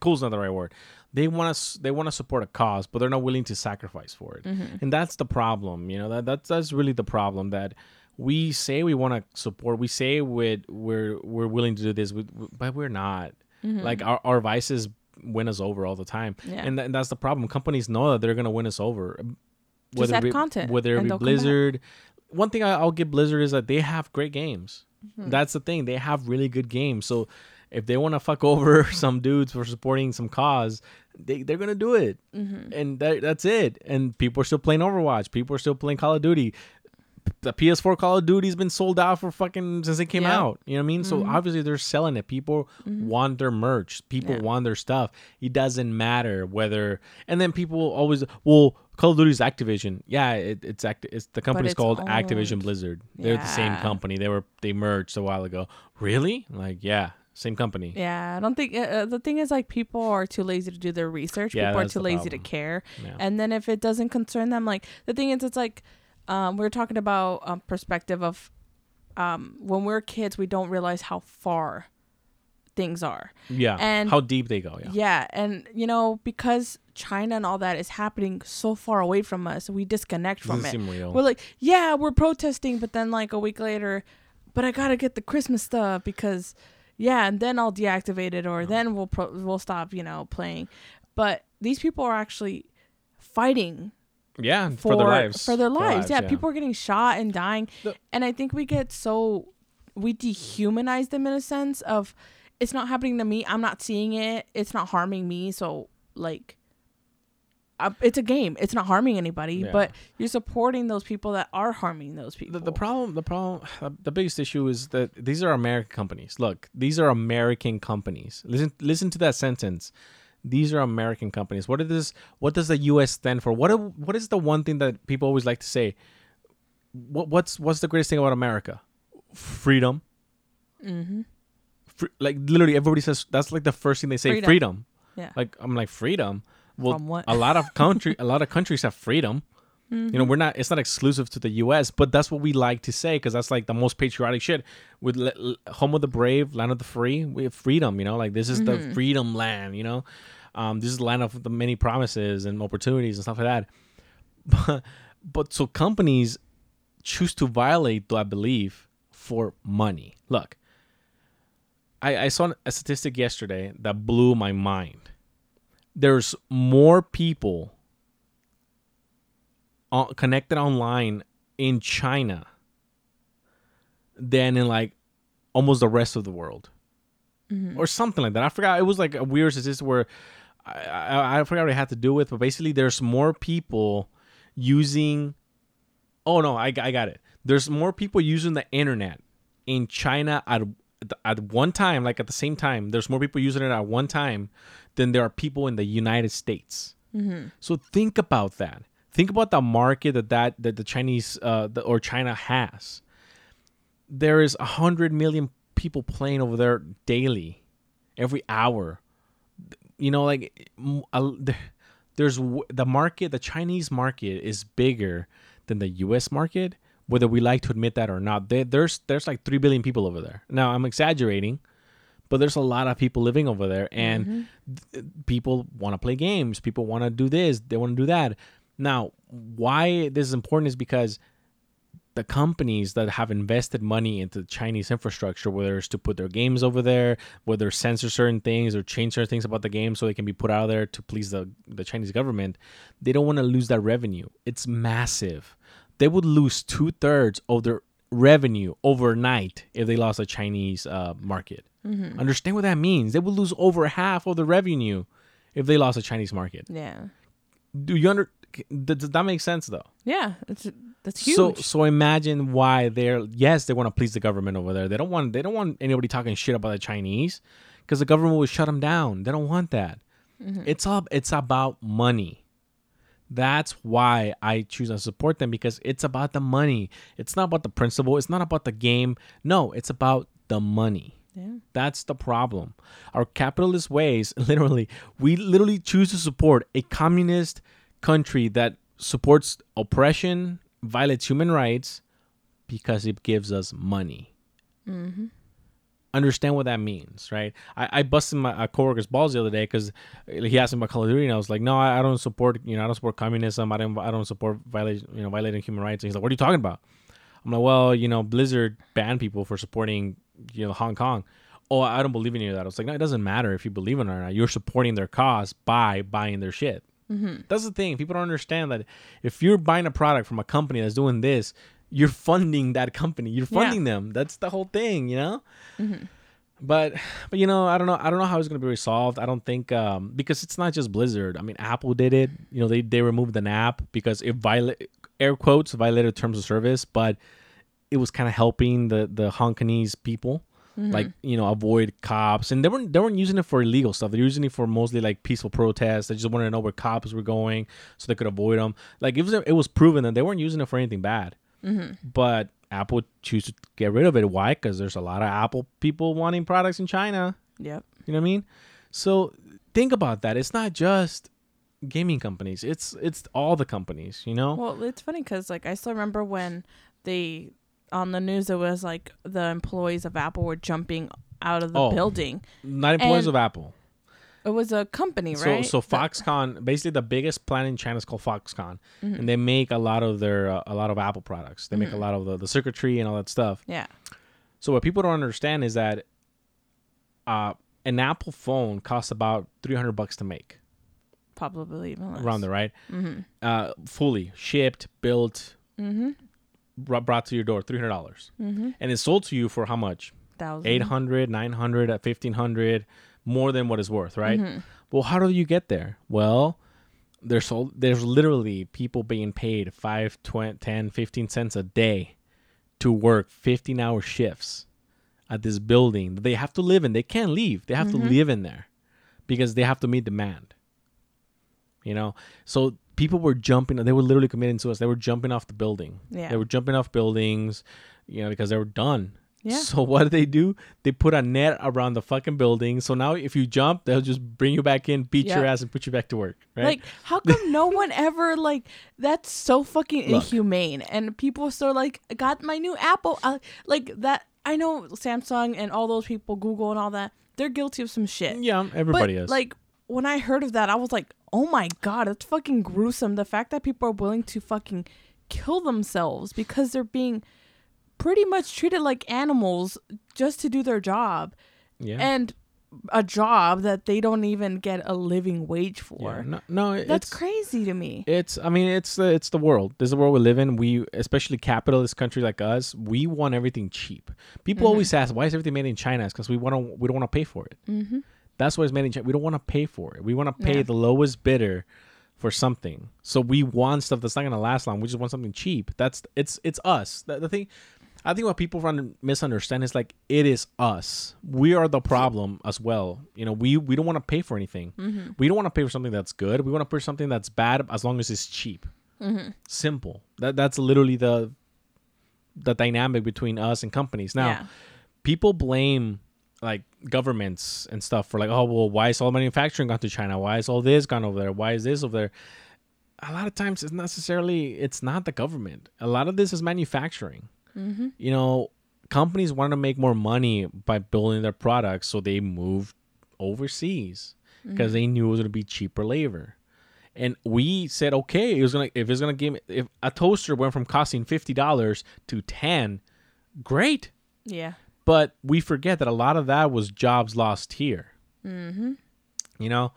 Cool's not the right word. They want to they want to support a cause, but they're not willing to sacrifice for it, Mm-hmm. and that's the problem. You know that that's that's really the problem that we say we want to support. We say we're we're we're willing to do this, but we're not. Like our our vices win us over all the time, Mm-hmm. Yeah. and, tha- and that's the problem. Companies know that they're gonna win us over. Just it be, content, whether it be they'll come back. Blizzard. One thing I, I'll give Blizzard is that they have great games. Hmm. That's the thing. They have really good games. So if they want to fuck over some dudes for supporting some cause, they they're gonna do it, Mm-hmm. and that, that's it. And people are still playing Overwatch. People are still playing Call of Duty. The PS4 Call of Duty's been sold out for fucking since it came Yeah. out. You know what I mean? So obviously they're selling it. People want their merch. People Yeah. want their stuff. It doesn't matter whether. And then people always well, Call of Duty's Activision. Yeah, it, it's act. It's the company's it's called Activision. Blizzard. They're the same company. They were they merged a while ago. Really? Like yeah, same company. Yeah, I don't think uh, uh, the thing is like people are too lazy to do their research. Yeah, people are too lazy to care. Yeah. And then if it doesn't concern them, like the thing is, it's like um, we are talking about um, perspective of um, when we're kids, we don't realize how far things are. Yeah. And- how deep they go. Yeah. Yeah, and you know because China and all that is happening so far away from us, we disconnect from it. We're like, yeah, we're protesting, but then like a week later, but I gotta get the Christmas stuff because, yeah, and then I'll deactivate it, or then we'll pro- we'll stop, you know, playing. But these people are actually fighting yeah, for, for, their lives. For their lives, yeah, People are getting shot and dying, The- and I think we get so we dehumanize them in a sense of it's not happening to me. I'm not seeing it. It's not harming me. So like. Uh, it's a game. It's not harming anybody, Yeah. but you're supporting those people that are harming those people. the, the problem the problem uh, the biggest issue is that these are american companies look these are american companies listen listen to that sentence these are american companies what is this what does the us stand for what what is the one thing that people always like to say what what's what's the greatest thing about america freedom mm-hmm. like literally everybody says that's like the first thing they say Freedom. freedom, Yeah. like i'm like freedom well a lot of country a lot of countries have freedom you know, we're not. It's not exclusive to the U.S., but that's what we like to say because that's like the most patriotic shit. With le- home of the brave, land of the free, we have freedom. You know, like this is the freedom land. You know, um, this is the land of the many promises and opportunities and stuff like that. But, but so companies choose to violate that belief for money. Look, I, I saw a statistic yesterday that blew my mind. There's more people connected online in China than in like almost the rest of the world, mm-hmm. or something like that. I forgot. It was like a weird statistic where I, I, I forgot what it had to do with, but basically, there's more people using. Oh no, I, I got it. There's more people using the internet in China at at one time, like at the same time. There's more people using it at one time than there are people in the United States. So think about that. Think about the market that that, that the Chinese uh, the, or China has. There is a hundred million people playing over there daily, every hour. You know, like there's the market. The Chinese market is bigger than the U.S. market, whether we like to admit that or not. There, there's there's like three billion people over there. Now I'm exaggerating, but there's a lot of people living over there and mm-hmm. th- people want to play games people want to do this they want to do that now why this is important is because the companies that have invested money into Chinese infrastructure, whether it's to put their games over there, whether censor certain things or change certain things about the game so they can be put out there to please the, the Chinese government, they don't want to lose that revenue. It's massive. They would lose two thirds of their revenue overnight if they lost the Chinese uh, market. Understand what that means? They would lose over half of the revenue if they lost the Chinese market. Yeah. Do you under? Does does that make sense though? Yeah. It's that's huge. So so imagine why they're yes they want to please the government over there. They don't want they don't want anybody talking shit about the Chinese because the government will shut them down. They don't want that. It's all it's about money. That's why I choose to support them because it's about the money. It's not about the principle. It's not about the game. No, it's about the money. yeah. That's the problem. Our capitalist ways, literally, we literally choose to support a communist country that supports oppression, violates human rights, because it gives us money. Mm-hmm. Understand what that means, right? I, I busted my uh, coworker's balls the other day because he asked me about Call of Duty, and I was like, "No, I, I don't support. You know, I don't support communism. I don't. I don't support violation. You know, violating human rights." And he's like, "What are you talking about?" I'm like, "Well, you know, Blizzard banned people for supporting, you know, Hong Kong." Oh, I don't believe in any of that. I was like, "No, it doesn't matter if you believe in it or not. You're supporting their cause by buying their shit." That's the thing. People don't understand that if you're buying a product from a company that's doing this, you're funding that company. You're Yeah. funding them. That's the whole thing, you know. But but you know I don't know I don't know how it's gonna be resolved. I don't think um, because it's not just Blizzard. I mean Apple did it. You know they they removed an app because it violate air quotes violated terms of service, but it was kind of helping the the Hong Kongese people. Like you know, avoid cops, and they weren't they weren't using it for illegal stuff. They're using it for mostly like peaceful protests. They just wanted to know where cops were going, so they could avoid them. Like it was it was proven that they weren't using it for anything bad Mm-hmm. but Apple choose to get rid of it. Why? Because there's a lot of Apple people wanting products in China. Yep. You know what I mean? So think about that. It's not just gaming companies. It's it's all the companies. You know? Well, it's funny because like I still remember when they on the news it was like the employees of Apple were jumping out of the Oh. building. not employees and- of Apple. It was a company, So right? so Foxconn, basically the biggest plant in China is called Foxconn, Mm-hmm. and they make a lot of their uh, a lot of Apple products. They make a lot of the, the circuitry and all that stuff. yeah. So what people don't understand is that uh, an Apple phone costs about three hundred bucks to make. Probably even less. around there, right? Mm-hmm. Uh, fully shipped, built, br- brought to your door, three hundred dollars, Mm-hmm. and it's sold to you for how much? Thousand. 800 900 at 1500 more than what it's worth right? Mm-hmm. well how do you get there? Well there's sold, there's literally people being paid 5 20, 10 15 cents a day to work 15 hour shifts at this building that they have to live in. They can't leave. They have Mm-hmm. to live in there because they have to meet demand you know? So people were jumping they were literally committing suicide. They were jumping off the building. Yeah. they were jumping off buildings you know because they were done Yeah. so what do they do? They put a net around the fucking building. So now if you jump, they'll just bring you back in, beat your ass, and put you back to work. Right? Like, how come no one ever like? That's so fucking Look. inhumane. And people still like got my new Apple. Uh, like that. I know Samsung and all those people, Google and all that. They're guilty of some shit. yeah, everybody but, is. Like when I heard of that, I was like, "Oh my god, that's fucking gruesome." The fact that people are willing to fucking kill themselves because they're being pretty much treated like animals just to do their job, yeah. and a job that they don't even get a living wage yeah. for. No, no, it- That's crazy to me. it's. I mean, it's the it's the world. This is the world we live in. We, especially capitalist country like us, we want everything cheap. People always Mm-hmm. ask, "Why is everything made in China?" It's because we want to. We don't want to pay for it. Mm-hmm. That's why it's made in China. We don't want to pay for it. We want to pay Yeah. the lowest bidder for something. So we want stuff that's not gonna last long. We just want something cheap. That's it's it's us. The, the thing, I think what people run, misunderstand is like it is us. We are the problem as well. You know, we we don't want to pay for anything. Mm-hmm. We don't want to pay for something that's good. We want to pay for something that's bad as long as it's cheap. Mm-hmm. Simple. That that's literally the the dynamic between us and companies. Now, Yeah. people blame like governments and stuff for like, oh well, why is all manufacturing gone to China? Why is all this gone over there? Why is this over there? A lot of times, it's necessarily it's not the government. A lot of this is manufacturing. Mm-hmm. You know, companies want to make more money by building their products, so they moved overseas because they knew it was going to be cheaper labor. and we said okay, it was gonna if it's gonna give if a toaster went from costing fifty dollars to ten, great. Yeah. But we forget that a lot of that was jobs lost here. Mm-hmm. You know,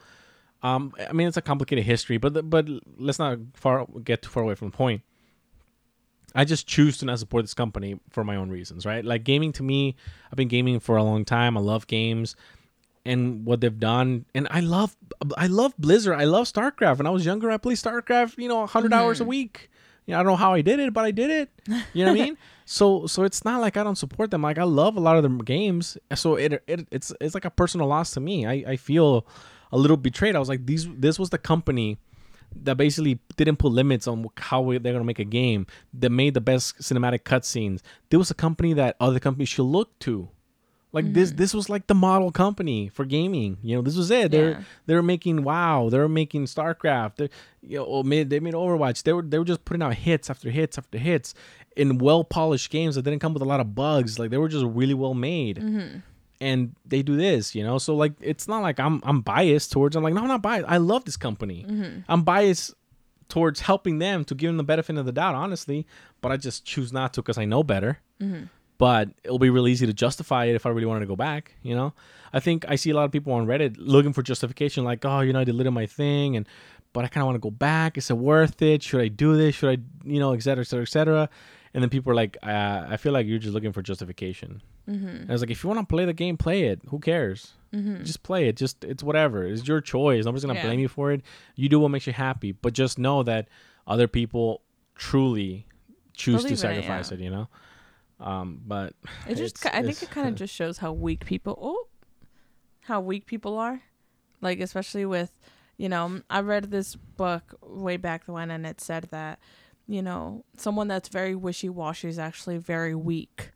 um, I mean it's a complicated history, but the, but let's not far get too far away from the point. I just choose to not support this company for my own reasons, right? Like gaming to me, I've been gaming for a long time. I love games and what they've done, and I love I love Blizzard. I love StarCraft. When I was younger, I played StarCraft, you know, 100 hours a mm-hmm. week. You know, I don't know how I did it, but I did it. You know what I mean? So so it's not like I don't support them. Like I love a lot of their games. So it, it it's it's like a personal loss to me. I, I feel a little betrayed. I was like these this was the company that basically didn't put limits on how they're gonna make a game. That made the best cinematic cutscenes. There was a company that other companies should look to. Like this, mm-hmm. this was like the model company for gaming. You know, this was it. They're Yeah. they're making WoW. They're making StarCraft. They, you know, oh, made, they made Overwatch. They were they were just putting out hits after hits after hits in well polished games that didn't come with a lot of bugs. Like they were just really well made. Mm-hmm. And they do this, you know. So like, it's not like I'm I'm biased towards. I'm like, no, I'm not biased. I love this company. Mm-hmm. I'm biased towards helping them to give them the benefit of the doubt, honestly. But I just choose not to because I know better. Mm-hmm. But it'll be really easy to justify it if I really wanted to go back. You know, I think I see a lot of people on Reddit looking for justification, like, oh, you know, I deleted my thing, and but I kind of want to go back. Is it worth it? Should I do this? Should I, you know, et cetera, et cetera, et cetera? And then people are like, uh, I feel like you're just looking for justification. And I was like, if you want to play the game, play it. Who cares? Just play it. Just it's whatever. It's your choice. Nobody's gonna Yeah. blame you for it. You do what makes you happy. But just know that other people truly choose Believe to in it, sacrifice yeah. it. You know. Um, but It just I think it kind of just shows how weak people, oh, how weak people are. Like, especially with, you know, I read this book way back when and it said that, you know, someone that's very wishy washy is actually very weak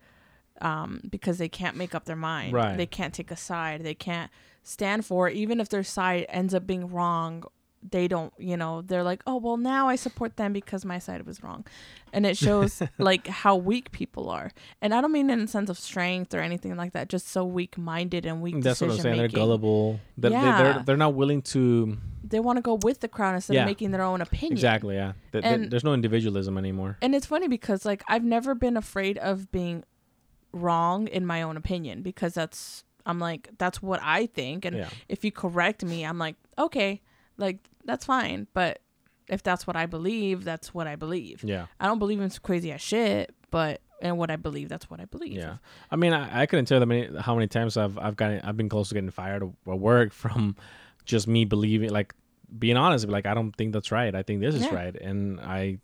um, because they can't make up their mind. Right. They can't take a side. They can't stand for it. Even if their side ends up being wrong, they don't, you know, they're like, oh, well, now I support them because my side was wrong. And it shows like how weak people are. And I don't mean in a sense of strength or anything like that, just so weak minded and weak That's what I'm saying. They're gullible. They're, Yeah. they're they're not willing to They want to go with the crowd instead Yeah. of making their own opinion. exactly. Yeah. Th- th- And- there's no individualism anymore. And it's funny because like I've never been afraid of being wrong in my own opinion because that's I'm like that's what I think and Yeah. if you correct me I'm like okay like that's fine but if that's what I believe that's what I believe. Yeah. I don't believe in crazy ass shit but and what I believe that's what I believe. Yeah. I mean, I, I couldn't tell them many, how many times I've I've gotten I've been close to getting fired at work from just me believing like being honest like I don't think that's right. I think this is right and I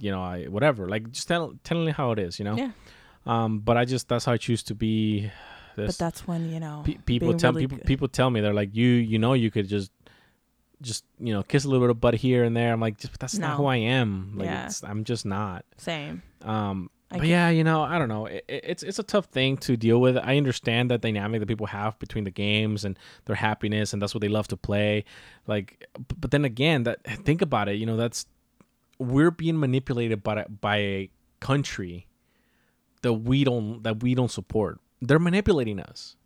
you know, I whatever. Like just tell telling how it is, you know? Yeah. Um but I just that's how I choose to be But that's when, you know, Pe- people tell really people good- people tell me they're like you you know you could just just you know kiss a little bit of butt here and there. I'm like just, that's not who I am. Like Yeah. it's, I'm just not. same. Um, I but yeah, you know, I don't know. It, it- it's it's a tough thing to deal with. I understand that dynamic that people have between the games and their happiness, and that's what they love to play. Like, but then again, that think about it. You know, that's we're being manipulated by a- by a country that we don't that we don't support. They're manipulating us.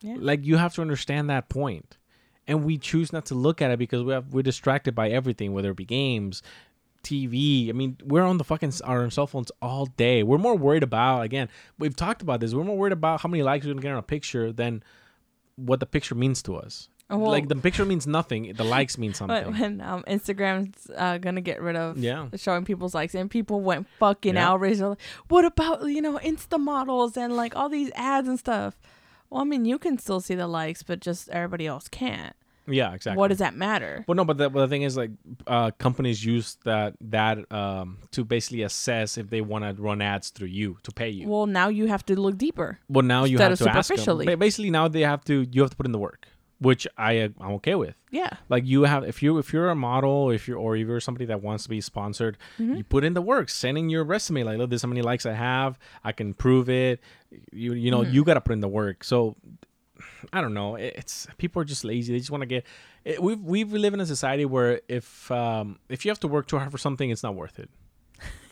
Yeah. Like you have to understand that point. And we choose not to look at it because we have we're distracted by everything, whether it be games, TV. I mean, we're on the fucking our cell phones all day. We're more worried about again. We've talked about this. We're more worried about how many likes we're gonna get on a picture than what the picture means to us. Oh, well- like the picture means nothing. The likes mean something. But when um, Instagram's uh, gonna get rid of Yeah. showing people's likes, and people went fucking Yeah. outraged. Like, what about you know Insta models and like all these ads and stuff? Well, I mean, you can still see the likes, but just everybody else can't. Yeah, exactly. What does that matter? Well, no, but the, but the thing is, like, uh, companies use that that um, to basically assess if they want to run ads through you to pay you. Well, now you have to look deeper. Well, now you have to ask them. Basically, now they have to. You have to put in the work, which I uh, I'm okay with. Yeah, Like you have, if you if you're a model, if you're or if you're somebody that wants to be sponsored, Mm-hmm. you put in the work, sending your resume. Like, look, this is how many likes I have. I can prove it. You you know Mm-hmm. you got to put in the work. So I don't know. It's people are just lazy. They just want to get. It, we've we live in a society where if um if you have to work too hard for something, it's not worth it.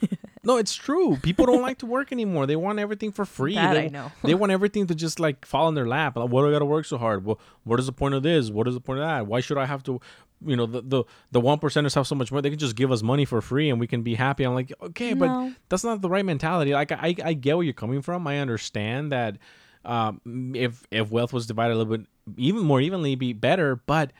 No, it's true. People don't like to work anymore. They want everything for free. That they, I know. they want everything to just like fall in their lap. Like, what do I got to work so hard? Well, what is the point of this? What is the point of that? Why should I have to? You know, the the the one percenters have so much money. They can just give us money for free and we can be happy. I'm like, okay, but that's not the right mentality. Like, I I get where you're coming from. I understand that um, if if wealth was divided a little bit even more evenly, be better. But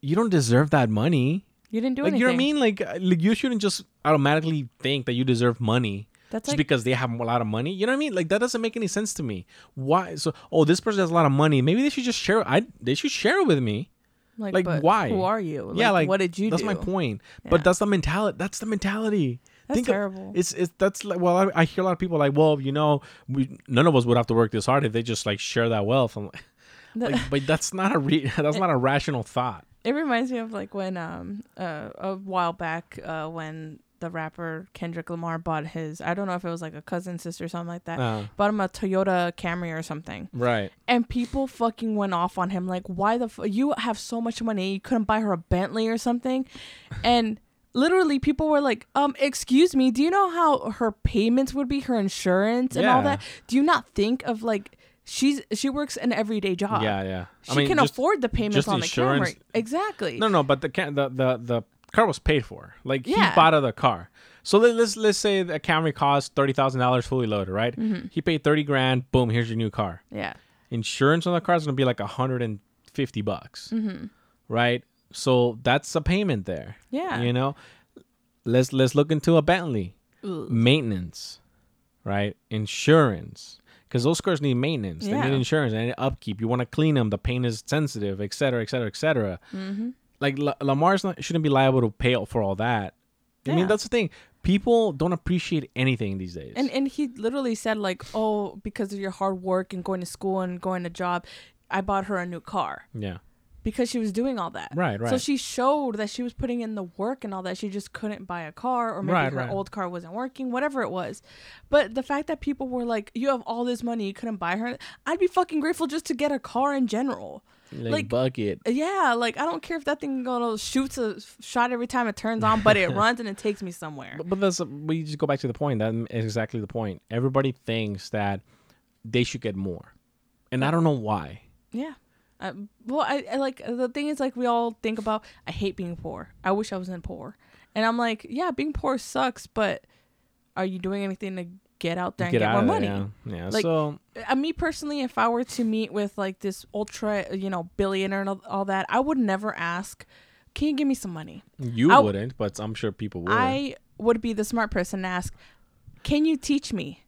you don't deserve that money. You didn't do Like anything. you know what I mean? Like, uh, like you shouldn't just automatically think that you deserve money That's just like because they have a lot of money. You know what I mean? Like that doesn't make any sense to me. Why? So, oh, this person has a lot of money. Maybe they should just share. I they should share it with me. like, like, why? Who are you? yeah, like what did you That's do? my point. Yeah. But that's the mentality. That's the mentality. That's Think of- terrible. it's it's that's like well, I, I hear a lot of people like, well, you know, we none of us would have to work this hard if they just like share that wealth. I'm like, The- like but that's not a re- that's not a rational thought. It reminds me of like when um uh, a while back uh when the rapper Kendrick Lamar bought his I don't know if it was like a cousin sister or something like that Uh, bought him a Toyota Camry or something right. and people fucking went off on him like why the f- you have so much money you couldn't buy her a Bentley or something and literally people were like um excuse me do you know how her payments would be her insurance and all Yeah. that do you not think of like she's she works an everyday job yeah, yeah. she can afford the payments just on the insurance- Camry exactly No, no, but the ca- the the the car was paid for. Like Yeah. he bought of the car. So let, let's let's say the Camry cost thirty thousand dollars fully loaded, right? Mm-hmm. He paid thirty grand. Boom, here's your new car. yeah Insurance on the car is gonna be like hundred and fifty bucks, Mm-hmm. right? So that's a payment there. Yeah. you know. Let's let's look into a Bentley maintenance, right? Insurance. Because those cars need maintenance. Yeah. They need insurance. They need upkeep. You want to clean them. The paint is sensitive, et cetera, et cetera, et cetera. Mm-hmm. Like La- Lamar's not, shouldn't be liable to pay for all that. I Yeah. mean, that's the thing. People don't appreciate anything these days. And and he literally said like, "Oh, because of your hard work and going to school and going to job, I bought her a new car yeah, because she was doing all that." Right, right. So she showed that she was putting in the work and all that. She just couldn't buy a car, or maybe Right, her right. old car wasn't working, whatever it was. But the fact that people were like, "You have all this money, you couldn't buy her," I'd be fucking grateful just to get a car in general. like, Like- bucket. Yeah, like I don't care if that thing gonna shoots a shot every time it turns on, but it runs and it takes me somewhere. But, but that's we just go back to the point. That is exactly the point. Everybody thinks that they should get more, and I don't know why. Yeah. Uh, well, I, I like the thing is like we all think about I hate being poor. I wish I wasn't poor. And I'm like, yeah, being poor sucks, but are you doing anything to get out there and Get more money? there. Yeah. yeah. Like, so Uh, me personally, if I were to meet with like this ultra, you know, billionaire and all, all that, I would never ask, "Can you give me some money?" you I- wouldn't, but I'm sure people would. I would be the smart person to ask, "Can you teach me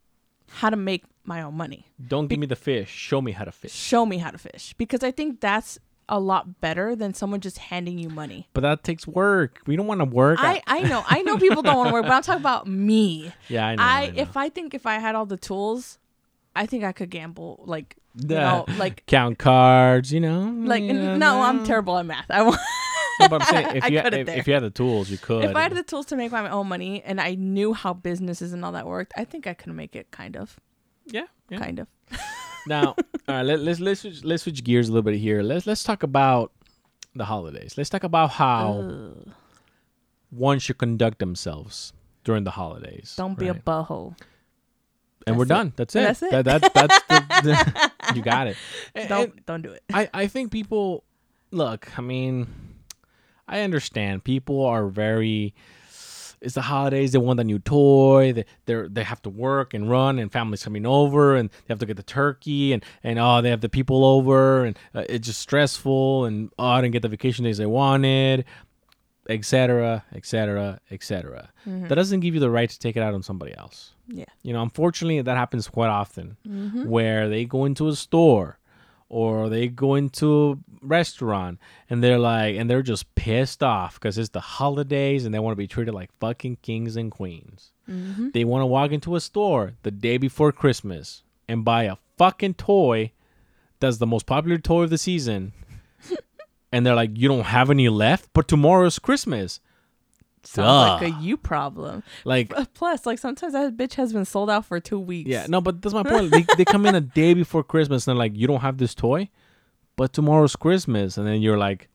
how to make my own money?" Don't give me the fish. Show me how to fish. Show me how to fish because I think that's a lot better than someone just handing you money. But that takes work. We don't want to work. I, I know I know people don't want to work, but I'm talking about me. yeah, I know. I, I know. if I think if I had all the tools, I think I could gamble like you know like count cards, you know. like yeah, no, I'm terrible at math. I want No, but I'm saying if I you couldn't if, if you had the tools, you could. if I had the tools to make my own money and I knew how businesses and all that worked, I think I could make it kind of yeah, yeah. kind of. Now, all right, let, let's let's switch, let's switch gears a little bit here. Let's let's talk about the holidays. Let's talk about how Ugh. one should conduct themselves during the holidays. Don't be a right? butthole. and we're it. done. That's it. That's it. That, that, that's the, you got it. And- Don't don't do it. I, I think people look, I mean, I understand people are very it's the holidays, they want a new toy, they they're, they have to work and run and families coming over and they have to get the turkey and and oh they have the people over and uh, it's just stressful and oh I didn't get the vacation days they wanted, etc., etc., etc. That doesn't give you the right to take it out on somebody else. Yeah. You know, unfortunately, that happens quite often where they go into a store or they go into a restaurant and they're like, and they're just pissed off because it's the holidays and they want to be treated like fucking kings and queens. Mm-hmm. They want to walk into a store the day before Christmas and buy a fucking toy that's the most popular toy of the season. and they're like, you don't have any left, but tomorrow's Christmas. Sounds like Duh. a you problem. Like, Plus, like sometimes that bitch has been sold out for two weeks. Yeah, no, but that's my point. they, they come in a day before Christmas and they're like, you don't have this toy, but tomorrow's Christmas. And then you're like,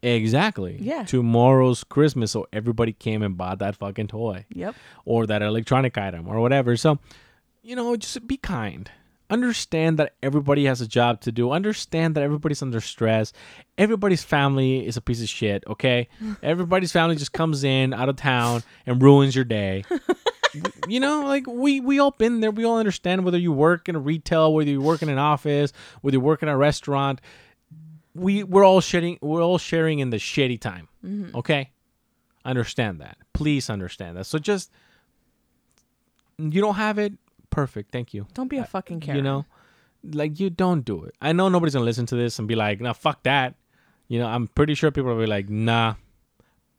Exactly. Yeah. Tomorrow's Christmas, so everybody came and bought that fucking toy Yep. or that electronic item or whatever. So, you know, just be kind. Understand that everybody has a job to do. Understand that everybody's under stress. Everybody's family is a piece of shit, okay? Everybody's family just comes in out of town and ruins your day. you know, like we we all been there. We all understand whether you work in a retail, whether you work in an office, whether you work in a restaurant. We we're all sharing we're all sharing in the shitty time. Mm-hmm. Okay? Understand that. Please understand that. So just you don't have it, perfect. Thank you. Don't be a fucking Karen. You know, like you don't do it. I know nobody's gonna listen to this and be like, "Nah, fuck that." You know, I'm pretty sure people will be like, "Nah,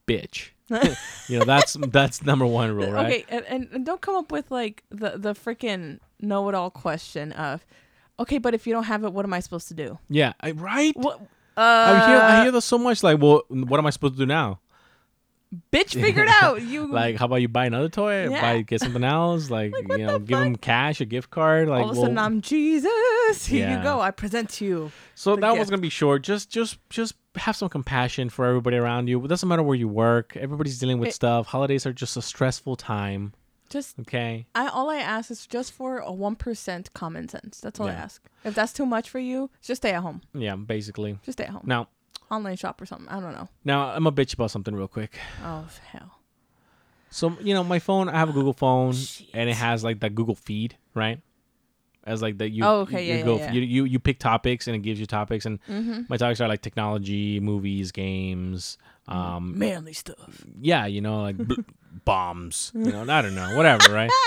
bitch." you know, that's that's number one rule, right? Okay, and, and, and don't come up with like the the freaking know-it-all question of, okay, but if you don't have it, what am I supposed to do? Yeah, I, right. What? I Uh, hear I hear that so much. Like, well, what am I supposed to do now? Bitch, figure it out. You Like, how about you buy another toy? Yeah. Buy get something else? Like, Like, you know, give them cash, a gift card. Like, all of a sudden well- I'm Jesus. Here Yeah. you go. I present to you. So that was gonna be short. Just, just, just have some compassion for everybody around you. It doesn't matter where you work. Everybody's dealing with It- stuff. Holidays are just a stressful time. Just Okay. I all I ask is just for a one percent common sense. That's all I ask. If that's too much for you, just stay at home. Yeah, basically. Just stay at home. Now, Online shop or something. I don't know. now I'm a bitch about something real quick. Oh hell. So you know, my phone. I have a Google phone, Shit. and it has like that Google feed, right? As like that you. Oh, okay, you yeah, go, yeah, yeah. You, you you pick topics, and it gives you topics, and Mm-hmm. my topics are like technology, movies, games. Um, Manly stuff. yeah, you know, like bl- bombs. You know, I don't know, whatever, right?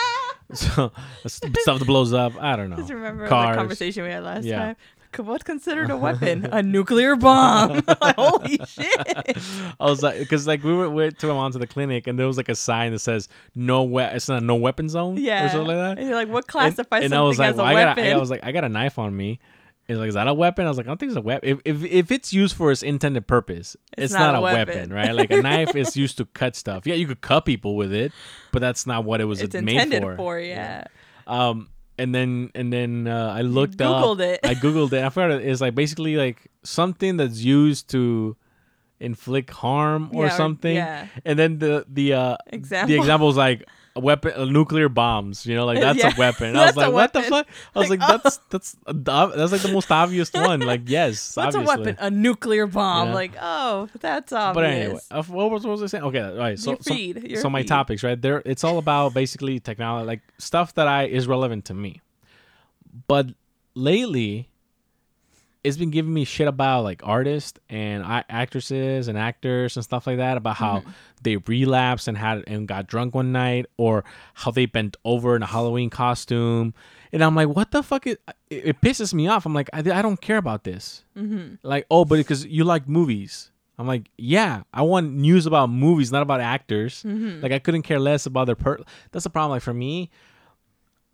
So stuff that blows up. I don't know. Just remember Cars. the conversation we had last Yeah. time. What's considered a weapon? a nuclear bomb. Like, Holy shit! I was like, because like we went, we took my mom to the clinic, and there was like a sign that says no we- It's not a no weapon zone, Yeah. or something like that. And you're like, what And, classifies and something I was like, as well, a I, weapon? got, I was like, I got a knife on me. It's like, is that a weapon? I was like, I don't think it's a weapon. If, if if it's used for its intended purpose, it's, not, a weapon. right? Like a knife is used to cut stuff. Yeah, you could cut people with it, but that's not what it was it's made intended for. for, yeah. Um, and then and then uh, I looked Googled up. it. I googled it. I forgot it. It's like basically like something that's used to inflict harm or Yeah, or- something. yeah. And then the the uh Example. the example was like weapon, uh, nuclear bombs. You know, like that's Yeah, a weapon. And I was like, what the fuck? I was Like, like, that's that's that's like the most obvious one. Like, yes, What's obviously. a weapon? A nuclear bomb. Yeah. Like, oh, that's obvious. But anyway, uh, what was, what was I saying? Okay, all right. So, Your so- feed, your so my topics, right? There, it's all about basically technology, like stuff that I is relevant to me. But lately, it's been giving me shit about like artists and actresses and actors and stuff like that about how Mm-hmm. they relapsed and had and got drunk one night or how they bent over in a Halloween costume. And I'm like, what the fuck? Is, it, it pisses me off. I'm like, I, I don't care about this. Mm-hmm. Like, oh, but because you like movies. I'm like, yeah, I want news about movies, not about actors. Mm-hmm. Like, I couldn't care less about their per. That's the problem. Like for me,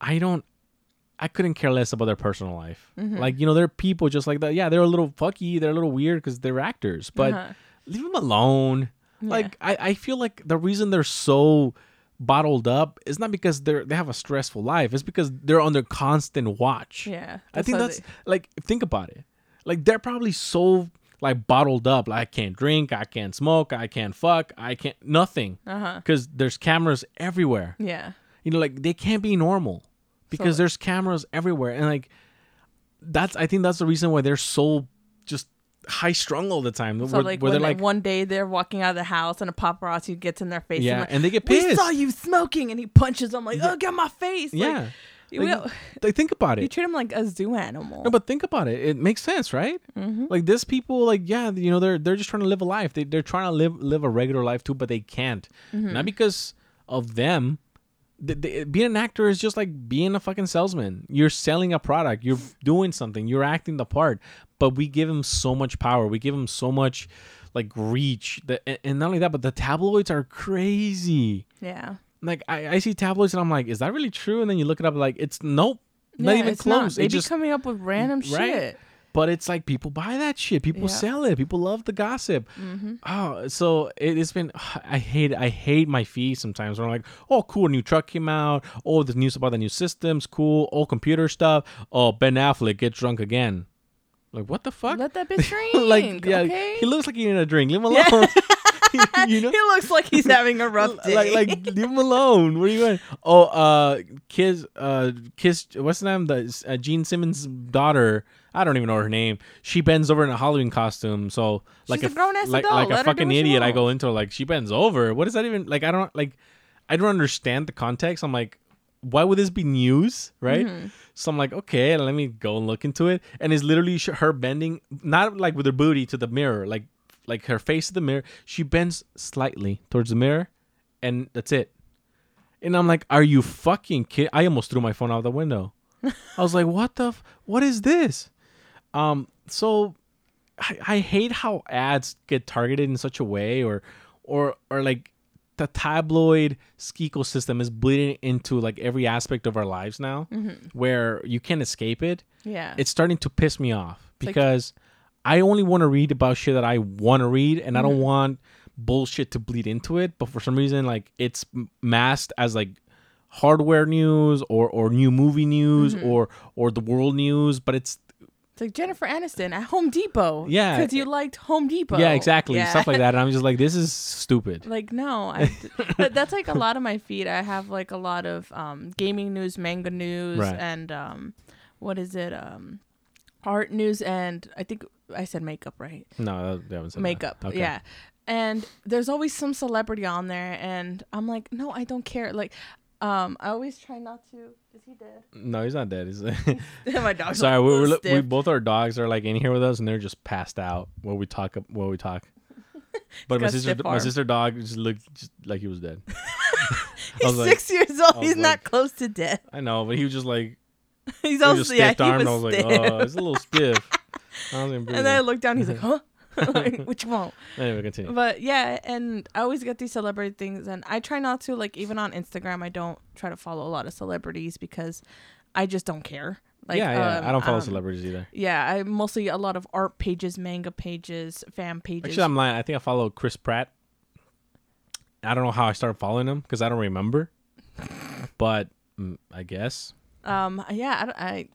I don't. I couldn't care less about their personal life. Mm-hmm. Like you know, there are people just like that. Yeah, they're a little fucky. They're a little weird because they're actors. But Uh-huh. leave them alone. Like I, I feel like the reason they're so bottled up is not because they're they have a stressful life. It's because they're under constant watch. Yeah. I think that's they- like think about it. Like they're probably so like bottled up. Like I can't drink, I can't smoke, I can't fuck, I can't nothing. Uh-huh. Because there's cameras everywhere. Yeah. You know, like they can't be normal because So- there's cameras everywhere, and like that's I think that's the reason why they're so just high strung all the time. So where, like, where they're like, one day they're walking out of the house and a paparazzi gets in their face. Yeah, like, and they get pissed. We pissed." saw you smoking, and he punches them like, oh, get my face. Like, yeah. you, Like, will- like, think about it. you treat him like a zoo animal. No, but think about it. It makes sense, right? Mm-hmm. Like this people, like yeah, you know, they're they're just trying to live a life. They they're trying to live live a regular life too, but they can't. Mm-hmm. Not because of them. Th- th- being an actor is just like being a fucking salesman. You're selling a product. You're doing something. You're acting the part. But we give him so much power. We give him so much like reach. That and- not only that, but the tabloids are crazy. yeah. Like I, I see tabloids and I'm like, is that really true? And then you look it up, like it's nope, not Yeah, even it's not. close. They It be just coming up with random right? shit. But it's like people buy that shit. People Yeah. sell it. People love the gossip. Mm-hmm. Oh, so it, has been. I hate. I hate my feed sometimes. Where I'm like, oh, cool, new truck came out. Oh, the news about the new systems, cool. Oh, computer stuff. Oh, Ben Affleck get drunk again. Like what the fuck? Let that bitch drink. like yeah, okay? he looks like he need a drink. Leave him alone. you know, he looks like he's having a rough day. like like leave him alone. What are you doing? Oh, uh, Kiss, uh, Kiss. What's the name? The uh, Gene Simmons' daughter. I don't even know her name. She bends over in a Halloween costume. So like She's a grown-ass like, like a fucking idiot. I go into her like she bends over. What is that even? Like I don't like. I don't understand the context. I'm like, why would this be news, right? Mm-hmm. So I'm like, okay, let me go and look into it. And it's literally her bending, not like with her booty to the mirror, like like her face to the mirror. She bends slightly towards the mirror, and that's it. And I'm like, are you fucking kidding? I almost threw my phone out the window. I was like, what the? F- what is this? Um, so I, I hate how ads get targeted in such a way, or or or like the tabloid ecosystem is bleeding into like every aspect of our lives now, where you can't escape it. yeah. It's starting to piss me off like- because I only want to read about shit that I want to read, and I Mm-hmm. don't want bullshit to bleed into it. But for some reason, like it's masked as like hardware news or or new movie news Mm-hmm. or or the world news, but it's It's like Jennifer Aniston at Home Depot. Yeah. Because you liked Home Depot. yeah exactly Yeah. stuff like that. And I'm just like, this is stupid. Like no, I, that's like a lot of my feed. I have like a lot of um, gaming news, manga news, Right. and um, what is it? Um, art news, and I think I said makeup, right? No, that, haven't said that. makeup. Okay. Yeah. And there's always some celebrity on there and I'm like, no, I don't care. Like, um, I always try not to. Is he dead? No, he's not dead. He's My dog's sorry. We, we both our dogs are like in here with us, and they're just passed out while we talk. While we talk. But my sister, my sister dog just looked just like he was dead. He's was like- six years old. He's like- not close to death. I know, but he was just like He's he also yeah, stiff he was I was like, stiff. oh, it's a little stiff. I and then I looked down. He's like, huh? like, which one? anyway, continue. But yeah, and I always get these celebrity things, and I try not to like even on Instagram. I don't try to follow a lot of celebrities because I just don't care. Like, yeah, yeah. um, I don't follow um, celebrities either. Yeah, I mostly a lot of art pages, manga pages, fan pages. Actually, I'm lying. I think I follow Chris Pratt. I don't know how I started following him because I don't remember. But mm, I guess. um, yeah, I, I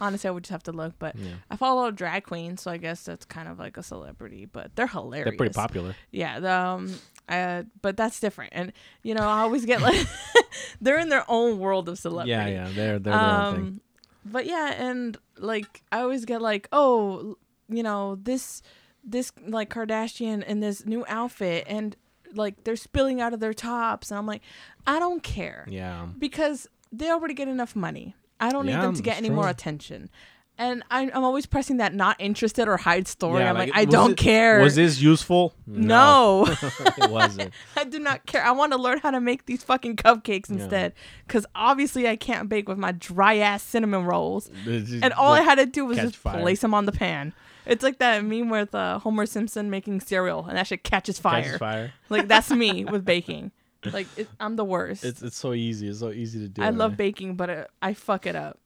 honestly I would just have to look, but Yeah. I follow a lot of drag queens, so I guess that's kind of like a celebrity. But they're hilarious. They're pretty popular. Yeah, the, um, uh, but that's different, and you know I always get like they're in their own world of celebrity. Yeah, yeah. They're they're their own thing. um, but yeah, and like I always get like, oh, you know this this like Kardashian in this new outfit, and like they're spilling out of their tops, and I'm like, I don't care Yeah. because they already get enough money. I don't need them to get any more attention. And I'm, I'm always pressing that not interested or hide story. Yeah, I'm like, like, I don't it- care. Was this useful? no. it wasn't. I do not care. I want to learn how to make these fucking cupcakes instead. Because obviously I can't bake with my dry ass cinnamon rolls. Just And all like- I had to do was just fire. place them on the pan. It's like that meme with uh, Homer Simpson making cereal and that shit catches fire. catches fire. Like that's me with baking. Like it, I'm the worst. It's it's so easy. It's so easy to do. I love baking, but uh, I fuck it up.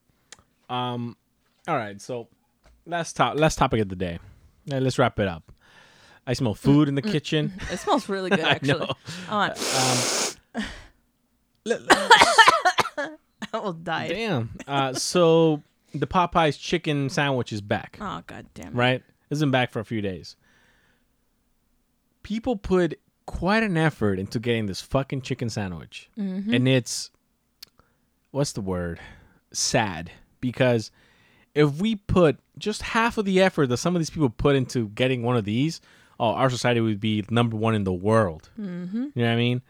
Um, all right. So last top last topic of the day. Let's wrap it up. I smell food in the kitchen. It smells really good, I actually. know. On. Um, I almost died. damn. Uh, so the Popeyes chicken sandwich is back. Oh god damn it. Right? It's been back for a few days. People put quite an effort into getting this fucking chicken sandwich, and it's what's the word? Sad because if we put just half of the effort that some of these people put into getting one of these, oh, our society would be number one in the world. Mm-hmm. You know what I mean?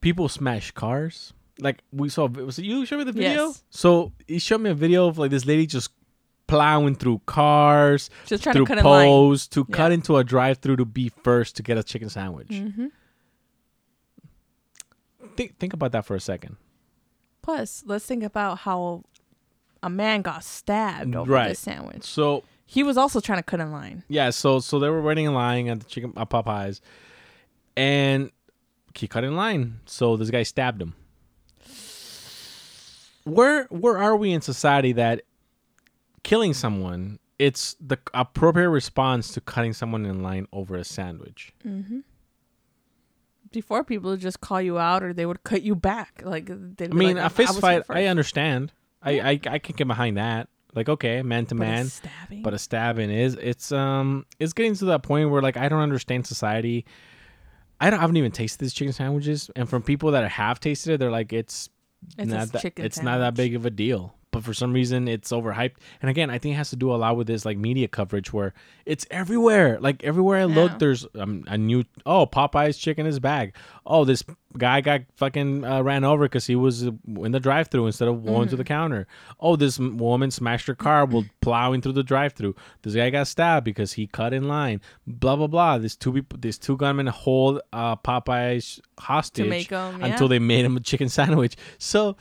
People smash cars. Like we saw, was it you? Show me the video. Yes. So he showed me a video of like this lady just plowing through cars, Just trying to through cut in line. poles to cut into a drive-through to be first to get a chicken sandwich. Mm-hmm. Think think about that for a second. Plus, let's think about how a man got stabbed over Right. this sandwich. So He was also trying to cut in line. yeah, so so they were waiting in line at the chicken at Popeyes, and he cut in line. So this guy stabbed him. Where where are we in society that killing someone it's the appropriate response to cutting someone in line over a sandwich? Before people would just call you out or they would cut you back. Like they I mean, a fist fight, I understand. I, I I can get behind that. Like okay, man to man, but a stabbing is it's um it's getting to that point where like I don't understand society. I don't I haven't even tasted these chicken sandwiches, and from people that have tasted it, they're like it's, It's not that it's not that big of a deal. But for some reason, it's overhyped. And again, I think it has to do a lot with this like media coverage where it's everywhere. Like everywhere I look, Yeah. there's um, a new oh Popeye's chicken is back. Oh, this guy got fucking uh, ran over because he was in the drive-through instead of going Mm-hmm. to the counter. Oh, this woman smashed her car while plowing through the drive-through. This guy got stabbed because he cut in line. Blah blah blah. These two people, these two gunmen hold uh, Popeye's hostage until they made him a chicken sandwich. So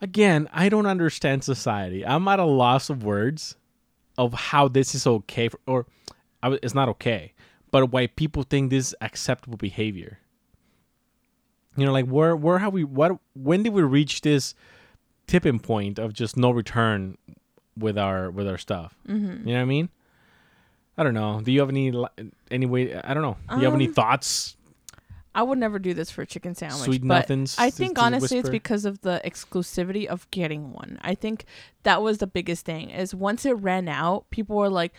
again, I don't understand society. I'm at a loss of words of how this is okay for, or it's not okay, but why people think this is acceptable behavior. You know, like where where have we what when did we reach this tipping point of just no return with our with our stuff? Mm-hmm. You know what I mean? I don't know. Do you have any any way? I don't know. Do you have any Um, thoughts? I would never do this for a chicken sandwich. Sweet but nothings I think to honestly it's because of the exclusivity of getting one. I think that was the biggest thing. Is once it ran out, people were like,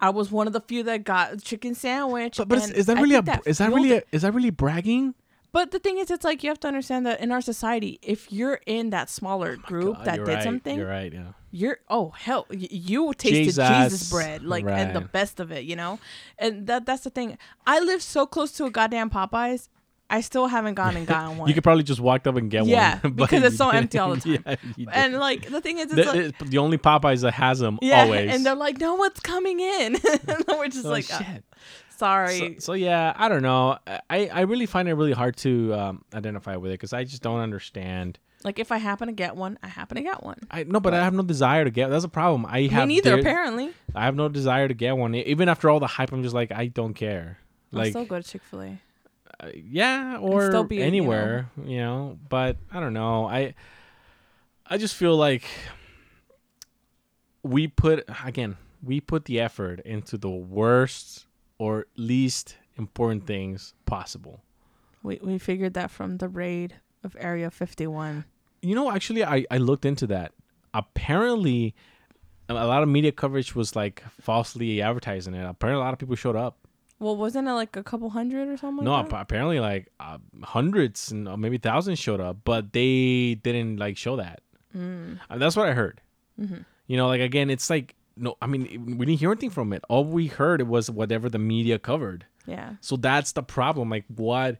"I was one of the few that got a chicken sandwich." But, but is, is that really a, think is that really a, is that really bragging? But the thing is, it's like you have to understand that in our society, if you're in that smaller oh group God, that did right, something, You're right. Yeah. you're oh hell y- you tasted Jesus. jesus bread like and the best of it you know and that that's the thing i live so close to a goddamn popeyes i still haven't gone and gotten one You could probably just walk up and get Yeah, one. Yeah, because it's so empty all the time. Yeah, and like the thing is it's the, like the only Popeyes that has them yeah always. and they're like no one's coming in and we're just Oh, like shit. sorry So, so yeah, I don't know. I, I really find it really hard to um, identify with it because I just don't understand. like if i happen to get one i happen to get one I no, but I have no desire to get. That's a problem. I me have neither there- apparently I have no desire to get one. Even after all the hype, I'm just like I don't care. Like still go to chick-fil-a uh, Uh, yeah, or still be, you know- anywhere, you know. But I don't know. I I just feel like we put again, we put the effort into the worst or least important things possible. we, we figured that from the raid of area 51 You know, actually, I I looked into that. Apparently, a lot of media coverage was like falsely advertising it. Apparently, a lot of people showed up. Well wasn't it like a couple hundred or something no, like that? apparently, like uh, hundreds and uh, maybe thousands showed up, but they didn't like show that. Mm. Uh, that's what I heard. Mm-hmm. You know, like again, it's like no, I mean, we didn't hear anything from it. All we heard was whatever the media covered. yeah So that's the problem. Like what?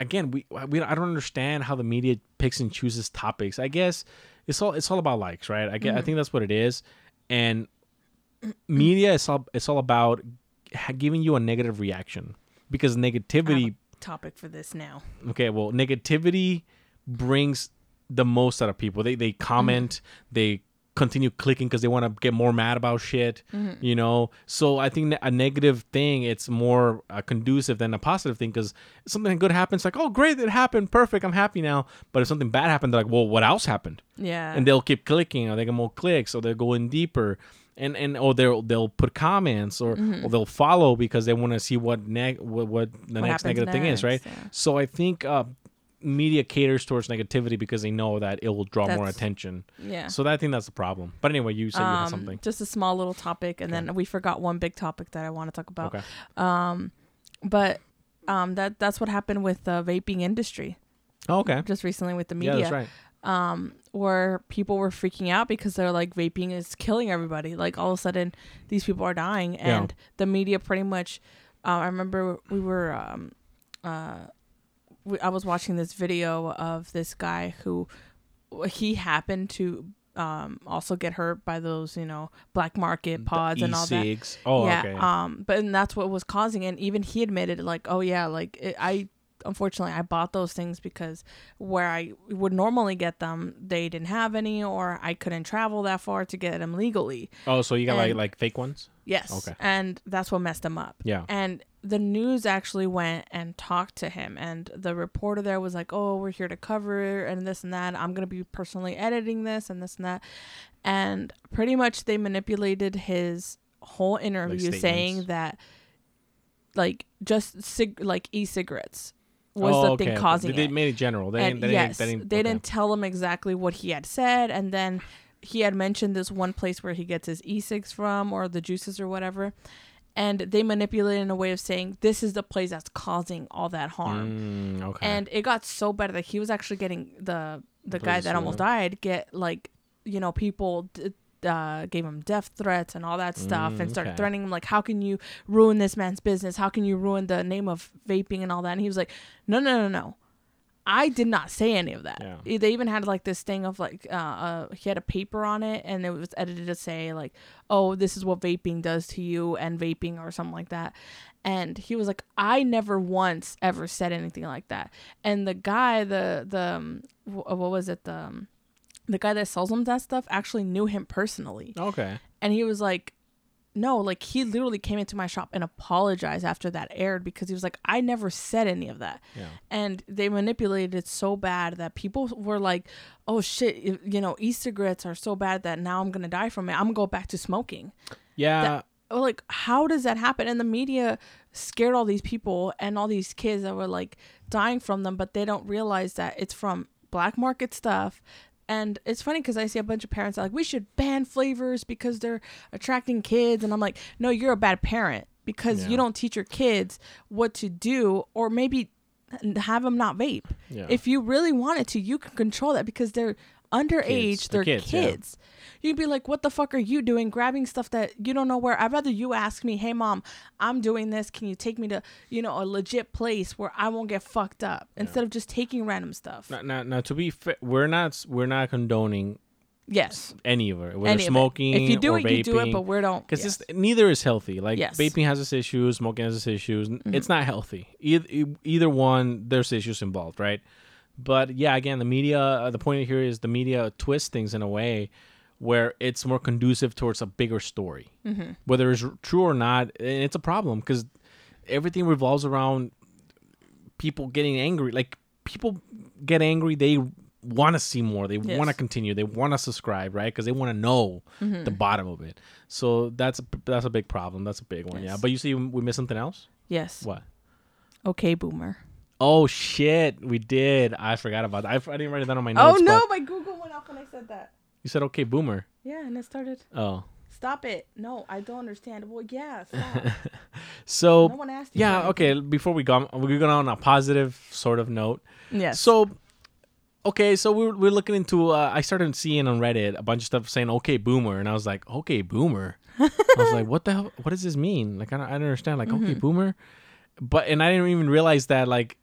Again, we we I don't understand how the media picks and chooses topics. I guess it's all it's all about likes, right? I get, I think that's what it is, and media is all it's all about giving you a negative reaction because negativity. topic for this now. Okay, well, negativity brings the most out of people. They they comment, they continue clicking because they want to get more mad about shit. You know, so I think a negative thing it's more uh, conducive than a positive thing because something good happens, like oh great, it happened, perfect, I'm happy now. But if something bad happened, they're like, well, what else happened? Yeah. and they'll keep clicking or they get more clicks or they are going deeper and and or they'll they'll put comments or, or they'll follow because they want to see what neg what, what the Mm-hmm. What next negative thing is right yeah. so i think uh media caters towards negativity because they know that it will draw more attention yeah. so that, i think that's the problem but anyway you said you had um, something just a small little topic, and then we forgot one big topic that I want to talk about. okay um But um, that that's what happened with the vaping industry oh, okay just recently with the media. yeah that's right um, where people were freaking out because they're like vaping is killing everybody. Like all of a sudden, these people are dying, Yeah. and the media pretty much. Uh, I remember we were. Um, uh, we, I was watching this video of this guy who he happened to um, also get hurt by those, you know, black market pods and all that. oh yeah. okay Um, but and that's what was causing it. And even he admitted, like, oh yeah, like it, I unfortunately I bought those things because where I would normally get them, they didn't have any, or I couldn't travel that far to get them legally. oh so you got like and- like fake ones Yes. Okay. And that's what messed him up. Yeah. And the news actually went and talked to him, and the reporter there was like, "Oh, we're here to cover and this and that. I'm gonna be personally editing this and this and that," and pretty much they manipulated his whole interview, saying that like just cig- like e-cigarettes was oh, the okay, thing causing they, it. they made it general. They and didn't, they yes, didn't, they didn't, they okay. didn't tell him exactly what he had said, and then he had mentioned this one place where he gets his e-cigs from or the juices or whatever and they manipulated in a way of saying this is the place that's causing all that harm. Mm, okay. and it got so bad that he was actually getting the the guy that almost died get like you know people d- uh, gave him death threats and all that stuff Mm, and started okay. threatening him like how can you ruin this man's business how can you ruin the name of vaping and all that and he was like no no no no I did not say any of that. Yeah. They even had like this thing of like uh, uh he had a paper on it and it was edited to say like, "Oh, this is what vaping does to you and vaping or something like that." And he was like, "I never once ever said anything like that." And the guy, the the um, wh- what was it the um, the guy that sells him that stuff actually knew him personally, okay. and he was like, no, like he literally came into my shop and apologized after that aired because he was like, I never said any of that. Yeah. And they manipulated it so bad that people were like, oh shit, you know, e cigarettes are so bad that now I'm going to die from it. I'm going to go back to smoking. Yeah. That- oh, like, how does that happen? And the media scared all these people and all these kids that were like dying from them, but they don't realize that it's from black market stuff. And it's funny because I see a bunch of parents are like, we should ban flavors because they're attracting kids. And I'm like, no, you're a bad parent because Yeah. you don't teach your kids what to do or maybe have them not vape. Yeah. If you really wanted to, you can control that because they're underage, Kids. They're they're kids, yeah. You'd be like, what the fuck are you doing? Grabbing stuff that you don't know where. I'd rather you ask me, hey, mom, I'm doing this. Can you take me to, you know, a legit place where I won't get fucked up instead of just taking random stuff? now, now, now, to be fair, we're not we're not condoning yes. any of it. Whether Any of it. smoking If you do it, you do it, but we don't. because yes. neither is healthy. Like Yes. Mm-hmm. vaping has its issues, smoking has its issues. It's not healthy. Either either one, there's issues involved, right? But yeah, again, the media. Uh, the point here is the media twists things in a way where it's more conducive towards a bigger story, Mm-hmm. whether it's true or not. And it's a problem because everything revolves around people getting angry. Like people get angry, they want to see more. They Yes. want to continue. They want to subscribe, right? Because they want to know Mm-hmm. the bottom of it. So that's a, that's a big problem. That's a big one. Yeah. But you see, we missed something else. yes. What? Okay, boomer. Oh shit, we did. I forgot about that. I, I didn't write it down on my notes. Oh, no. but My Google went off when I said that. You said okay, boomer. Yeah, and it started. Oh, Stop it. No, I don't understand. Well, yeah, stop. so no one asked you. yeah. for Okay, before we go, we're going on a positive sort of note. Yes. So, okay, so we're, we're looking into. Uh, I started seeing on Reddit a bunch of stuff saying "Okay, boomer," and I was like, "Okay, boomer." I was like, "What the hell? What does this mean?" Like, I don't, I don't understand. Like, Mm-hmm. "Okay, boomer," but and I didn't even realize that like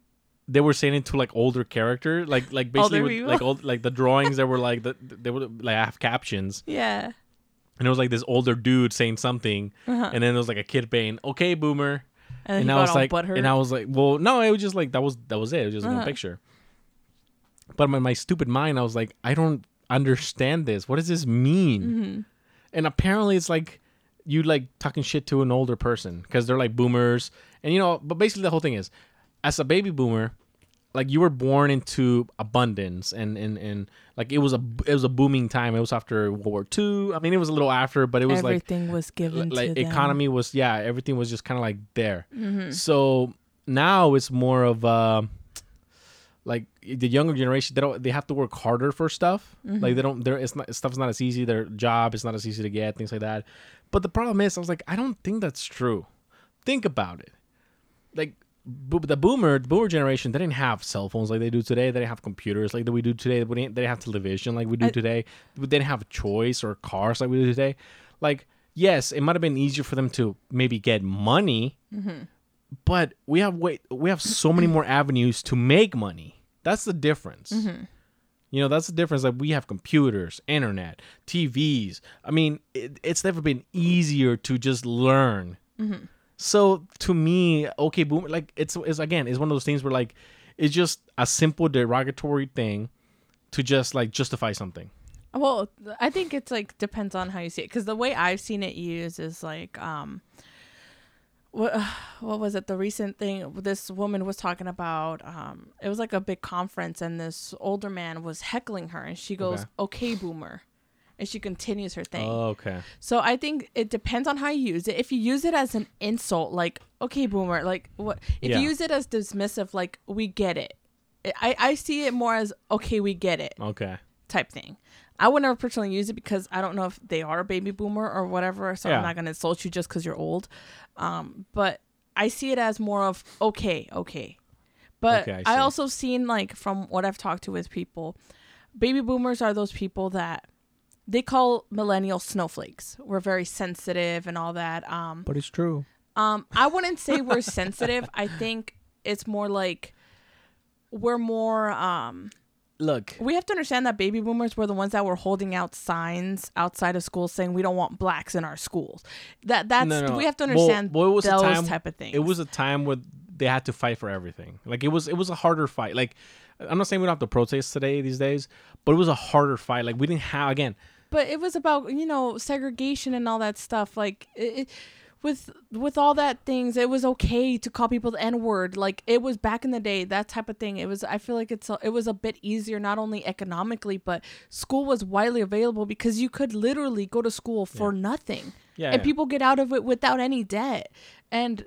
they were saying it to like older character, like like basically Older with, like old like the drawings that were like the they were like have captions, yeah. and it was like this older dude saying something, Uh-huh. and then there was like a kid saying "Okay, boomer." And, then and I was like, and I was like, well, no, it was just like that was that was it. It was just one Uh-huh. picture. But in my stupid mind, I was like, I don't understand this. What does this mean? Mm-hmm. And apparently, it's like you like talking shit to an older person because they're like boomers, and you know. But basically, the whole thing is, as a baby boomer, like you were born into abundance, and and and like it was a it was a booming time. It was after World War II. I mean, it was a little after, but it was like everything was given like to them. economy was yeah everything was just kind of like there Mm-hmm. so now it's more of uh like the younger generation they don't they have to work harder for stuff Mm-hmm. like they don't they're it's not stuff's not as easy their job is not as easy to get things like that but the problem is i was like i don't think that's true think about it like the boomer the boomer generation they didn't have cell phones like they do today. They didn't have computers like that we do today. We didn't, they didn't have television like we do I- today. They didn't have choice or cars like we do today. Like yes it might have been easier for them to maybe get money mm-hmm. but we have wait we have so many more avenues to make money. That's the difference. Mm-hmm. You know that's the difference. Like we have computers internet tvs i mean it, it's never been easier to just learn mm-hmm. So to me okay boom like it's, it's again it's one of those things where like it's just a simple derogatory thing to just like justify something. Well, I think it's like depends on how you see it. Because the way I've seen it used is like um what what was it? The recent thing this woman was talking about um it was like a big conference and this older man was heckling her and she goes Okay. okay boomer and she continues her thing oh, okay so I think it depends on how you use it. If you use it as an insult, like "okay, boomer," like what? If Yeah. you use it as dismissive, like "we get it," I I see it more as "okay, we get it." okay type thing. I would never personally use it because I don't know if they are a baby boomer or whatever. So Yeah. I'm not gonna insult you just because you're old. Um, but I see it as more of okay, okay. But Okay, I I, also seen like from what I've talked to with people, baby boomers are those people that they call millennial snowflakes. We're very sensitive and all that. Um, But it's true. um, I wouldn't say we're sensitive. I think it's more like we're more um Look, we have to understand that baby boomers were the ones that were holding out signs outside of schools saying we don't want blacks in our schools. That that's No, no. we have to understand well, it was a those time- type of things. it was a time where they had to fight for everything. Like it was it was a harder fight. Like I'm not saying we don't have to protest today these days, but it was a harder fight. Like we didn't have again. But it was about you know segregation and all that stuff like it, it- with with all that things it was okay to call people the n word like it was back in the day that type of thing it was i feel like it's a, it was a bit easier not only economically but school was widely available because you could literally go to school for nothing. Yeah, and yeah. people get out of it without any debt. And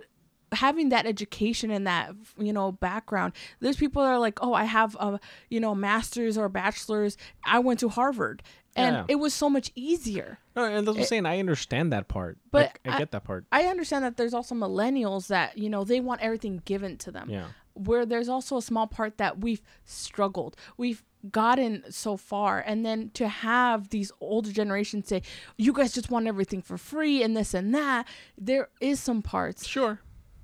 having that education and that you know background there's people that are like oh i have a you know master's or bachelor's i went to harvard and Yeah. it was so much easier No, and that's what I'm saying. I understand that part. but Like, I, get that part. i understand that there's also millennials that you know they want everything given to them Yeah. where there's also a small part that we've struggled we've gotten so far and then to have these older generations say you guys just want everything for free and this and that there is some parts Sure.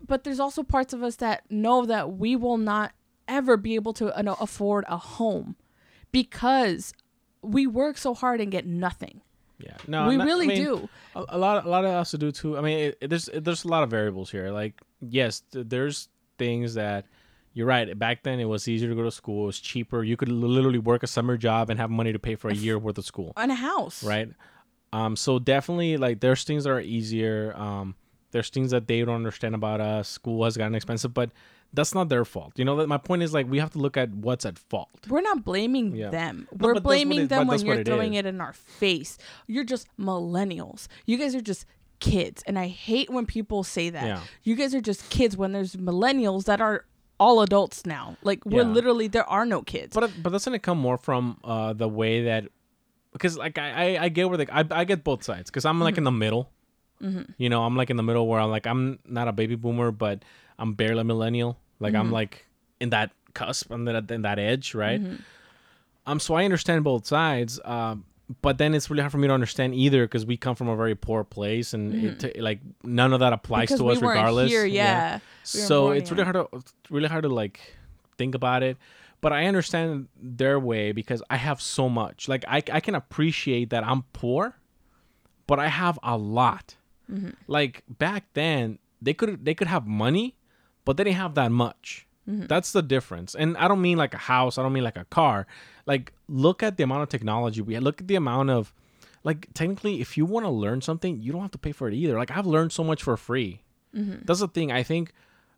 but there's also parts of us that know that we will not ever be able to uh, afford a home because we work so hard and get nothing. Yeah. No, we not- I really mean, do. A, a lot, a lot of us to do too. I mean, it, it- there's there's a lot of variables here. Like, yes, th- there's things that you're right. Back then, it was easier to go to school. It was cheaper. You could literally work a summer job and have money to pay for a year worth of school. and a house. right? Um, so definitely like there's things that are easier. Um, there's things that they don't understand about us. School has gotten expensive, but that's not their fault. You know, that my point is like we have to look at what's at fault. We're not blaming Yeah. them. No, We're but that's what blaming it- them when you're it throwing is. it in our face. You're just millennials. You guys are just kids. And I hate when people say that. Yeah. You guys are just kids when there's millennials that are all adults now. Like we're Yeah. literally there are no kids. But but doesn't it come more from uh the way that because like I I, I get where the I, I get both sides because I'm like in the middle. You know, I'm like in the middle where I'm like I'm not a baby boomer, but I'm barely a millennial. Like I'm like in that cusp, I'm in that, in that edge, right? Um, so I understand both sides. Um, but then it's really hard for me to understand either because we come from a very poor place and it t- like none of that applies because to us weren't regardless. here, yeah. We So born it's really hard to really hard to like think about it. But I understand their way because I have so much. Like I I can appreciate that I'm poor, but I have a lot. Mm-hmm. Like back then, they could they could have money, but they didn't have that much. Mm-hmm. That's the difference. And I don't mean like a house. I don't mean like a car. Like look at the amount of technology we have. Look at the amount of like technically, if you want to learn something, you don't have to pay for it either. Like I've learned so much for free. That's the thing. I think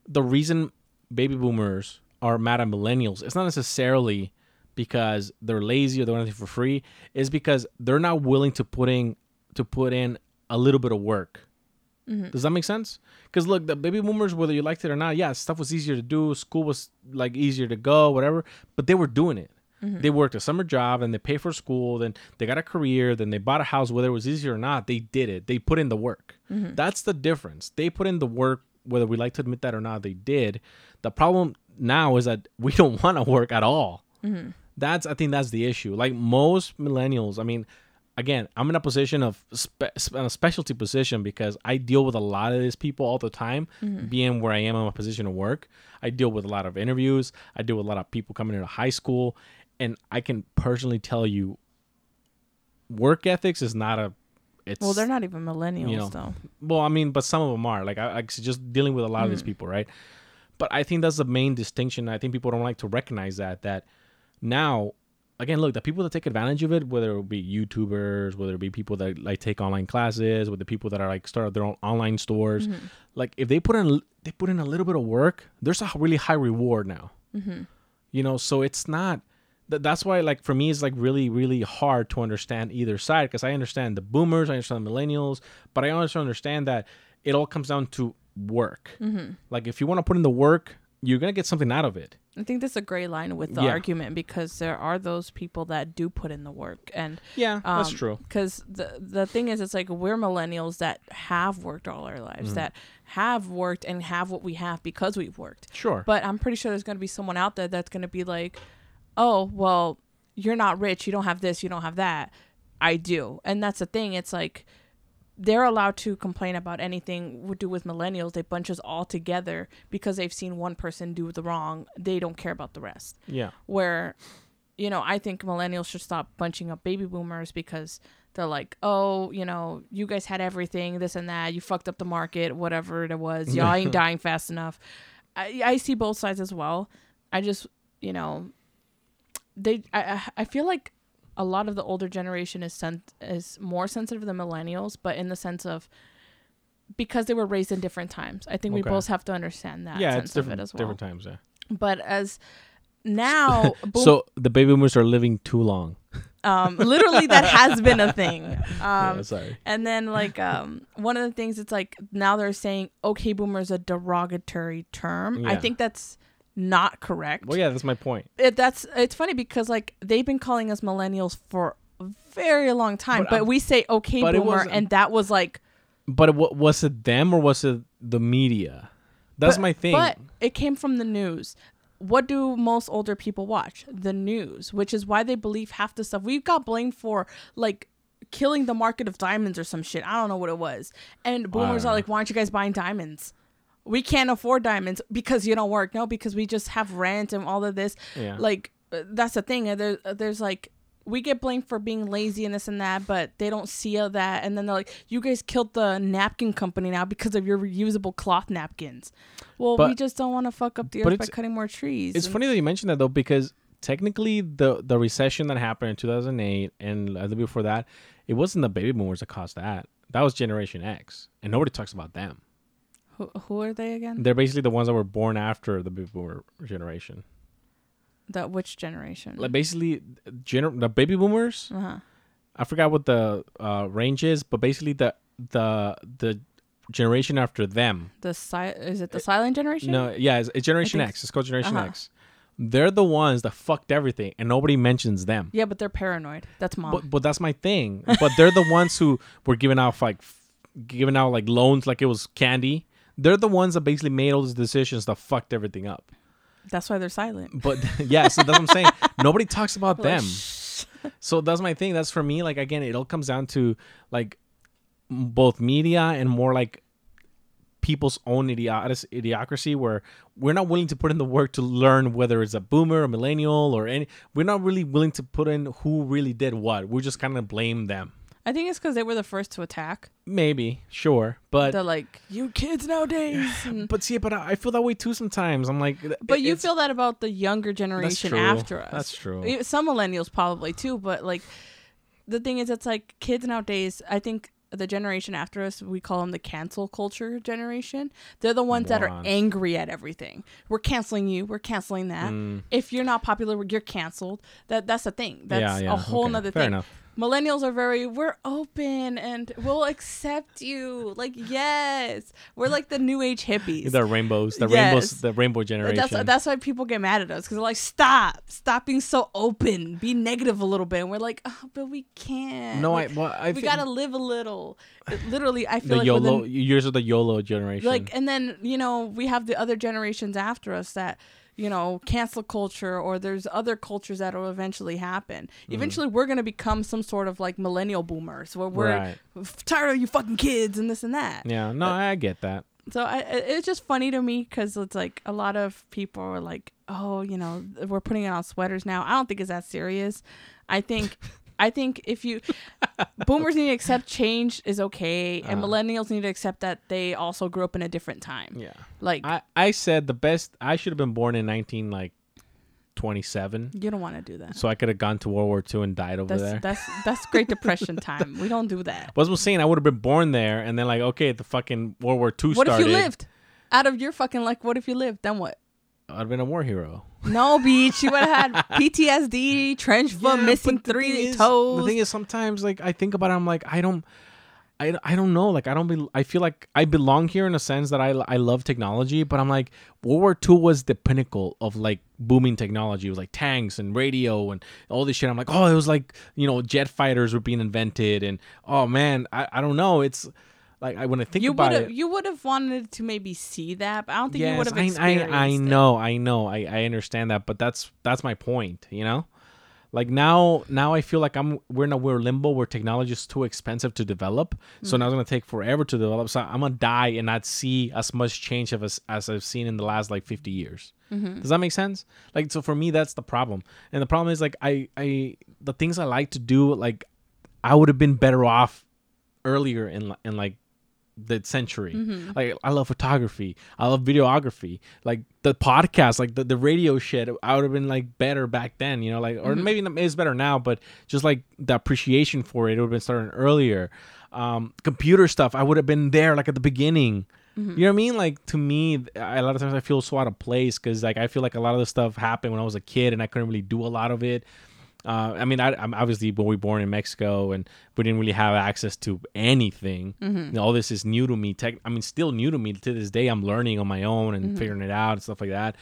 the reason baby boomers are mad at millennials it's not necessarily because they're lazy or they want anything for free. Is because they're not willing to put in to put in a little bit of work. Mm-hmm. Does that make sense? Because look, the baby boomers, whether you liked it or not, yeah, stuff was easier to do. School was like easier to go, whatever. But they were doing it. Mm-hmm. They worked a summer job and they paid for school. Then they got a career. Then they bought a house, whether it was easier or not. They did it. They put in the work. Mm-hmm. That's the difference. They put in the work, whether we like to admit that or not. They did. The problem now is that we don't want to work at all. That's I think that's the issue. Like most millennials, I mean, again, I'm in a position of spe- a specialty position because I deal with a lot of these people all the time. Mm-hmm. Being where I am in my position of work, I deal with a lot of interviews. I deal with a lot of people coming into high school, and I can personally tell you, work ethics is not a. It's Well, they're not even millennials you know, though. well, I mean, but some of them are. Like, I, I just dealing with a lot of these mm-hmm. people, right? But I think that's the main distinction. I think people don't like to recognize that. That now, again, look, the people that take advantage of it, whether it be YouTubers, whether it be people that like take online classes, with the people that are like start their own online stores, mm-hmm. like if they put in they put in a little bit of work, there's a really high reward now. Mm-hmm. You know, so it's not. That, that's why, like for me, it's like really, really hard to understand either side because I understand the boomers, I understand the millennials, but I also understand that it all comes down to work. Mm-hmm. Like if you want to put in the work, you're gonna get something out of it. I think that's a gray line with the Yeah. argument because there are those people that do put in the work and Yeah, that's um, true. Because the the thing is, it's like we're millennials that have worked all our lives, Mm-hmm. that have worked and have what we have because we've worked. Sure. But I'm pretty sure there's going to be someone out there that's going to be like, "Oh, well, you're not rich. You don't have this. You don't have that. I do." And that's the thing. It's like they're allowed to complain about anything we do with millennials. They bunch us all together because they've seen one person do the wrong. They don't care about the rest yeah. where you know i think millennials should stop bunching up baby boomers because they're like oh you know you guys had everything this and that you fucked up the market whatever it was y'all ain't dying fast enough I, I see both sides as well i just you know they I, I I feel like a lot of the older generation is sent is more sensitive than millennials but in the sense of because they were raised in different times i think we both have to understand that yeah, sense it's different. of it as well Different times. Yeah. but as now boom- So the baby boomers are living too long. um literally that has been a thing um yeah, sorry. and then like um one of the things it's like now they're saying okay boomer is a derogatory term i think that's not correct. Well, yeah, that's my point. it, that's it's funny because like they've been calling us millennials for a very long time But, but, we say okay boomer and that was like But it, wa- was it them or was it the media? That's but- my thing. but it came from the news. What do most older people watch? The news which is why they believe half the stuff. We got blamed for like killing the market of diamonds or some shit. I don't know what it was. And boomers are like why aren't you guys buying diamonds we can't afford diamonds because you don't work no because we just have rent and all of this Yeah. like uh, that's the thing uh, there, uh, there's like we get blamed for being lazy and this and that but they don't see that and then they're like you guys killed the napkin company now because of your reusable cloth napkins well we just don't want to fuck up the earth by cutting more trees It's And- funny that you mentioned that though, because technically the the recession that happened in 2008 and a little before that, it wasn't the baby boomers that caused that. That was Generation X, and nobody talks about them. Who, who are they again They're basically the ones that were born after the baby boomer generation. that which generation Like basically, gener- the baby boomers. uh-huh I forgot what the uh, range is, but basically the the the generation after them. the si- is it the silent generation No, yeah, it's, it's Generation X. It's called Generation uh-huh. X. They're the ones that fucked everything, and nobody mentions them. yeah but they're paranoid that's mom But but that's my thing. But they're the ones who were giving out like giving out like loans like it was candy. They're the ones that basically made all these decisions that fucked everything up. that's why they're silent But yeah, so that's what I'm saying. Nobody talks about Like, them. So that's my thing. That's for me. Like again, it all comes down to like both media and more like people's own idiot- idiocracy where we're not willing to put in the work to learn whether it's a boomer or millennial or any we're not really willing to put in who really did what we're just kind of blame them i think it's because they were the first to attack maybe sure but they're like you kids nowadays and- but see but i feel that way too sometimes i'm like But you it's- feel that about the younger generation after us. That's true. Some millennials probably too, but like the thing is, it's like kids nowadays. I think the generation after us, we call them the cancel culture generation. They're the ones that are angry at everything. We're canceling you. We're canceling that. If you're not popular, you're canceled. That that's the thing. That's Mm. yeah, yeah, a whole okay. thing. enough. Millennials are very we're open and we'll accept you. Like yes, we're like the new age hippies. the rainbows the Yes. rainbows the rainbow generation That's that's why people get mad at us because they're like, stop, stop being so open, be negative a little bit, and we're like, oh, but we can't. no Like, i well i we feel gotta live a little. It- literally, I feel the like YOLO within, years of the YOLO generation. like, and then you know we have the other generations after us that you know cancel culture or there's other cultures that will eventually happen. Mm-hmm. Eventually, we're gonna become some sort of like millennial boomers where we're Right. tired of you fucking kids and this and that. yeah, no, I get that. So I, I- it's just funny to me because it's like a lot of people are like, oh, you know, we're putting it on sweaters now. I don't think it's that serious. I think, I think if you, boomers need to accept change is okay, and Uh. millennials need to accept that they also grew up in a different time. Yeah, Like I I said the best. I should have been born in nineteen like twenty seven, you don't want to do that. so I could have gone to World War Two and died over That's there. that's that's Great Depression time. We don't do that. But I was saying I would have been born there, and then like okay, the fucking World War Two What started. if you lived? Out of your fucking like, what if you lived? Then what? I'd have been a war hero. No, beach. You would have had PTSD, trench foot, Yeah, missing three is- toes. The thing is, sometimes like I think about it, I'm like I don't. I, I don't know. Like I don't be. I feel like I belong here in a sense that I I love technology, but I'm like World War II was the pinnacle of like booming technology. It was like tanks and radio and all this shit. I'm like, oh, it was like you know jet fighters were being invented, and oh man, I, I don't know. It's like I when I think You about it. you would have wanted to maybe see that, but I don't think you would have I, experienced I, I it. know, I know, I, I understand that, but that's that's my point, you know. Like now, now I feel like I'm we're in a weird limbo where technology is too expensive to develop, so now it's mm-hmm. gonna take forever to develop. So I'm gonna die and not see as much change of as as I've seen in the last like 50 years. Mm-hmm. Does that make sense? Like so for me, that's the problem, and the problem is like I I the things I like to do like I would have been better off earlier in in like the century. Mm-hmm. Like I love photography. I love videography. Like the podcast, like the, the radio shit, I would have been like better back then, you know, like or mm-hmm. maybe not- it's better now, but just like the appreciation for it, it would have been starting earlier. Um, computer stuff, I would have been there like at the beginning. Mm-hmm. You know what I mean? Like to me, I- a lot of times I feel so out of place because like I feel like a lot of the stuff happened when I was a kid and I couldn't really do a lot of it. Uh, I mean, I, I'm obviously when we were born in Mexico and we didn't really have access to anything. You know, all this is new to me. Tech, I mean, still new to me to this day. I'm learning on my own and figuring it out and stuff like that.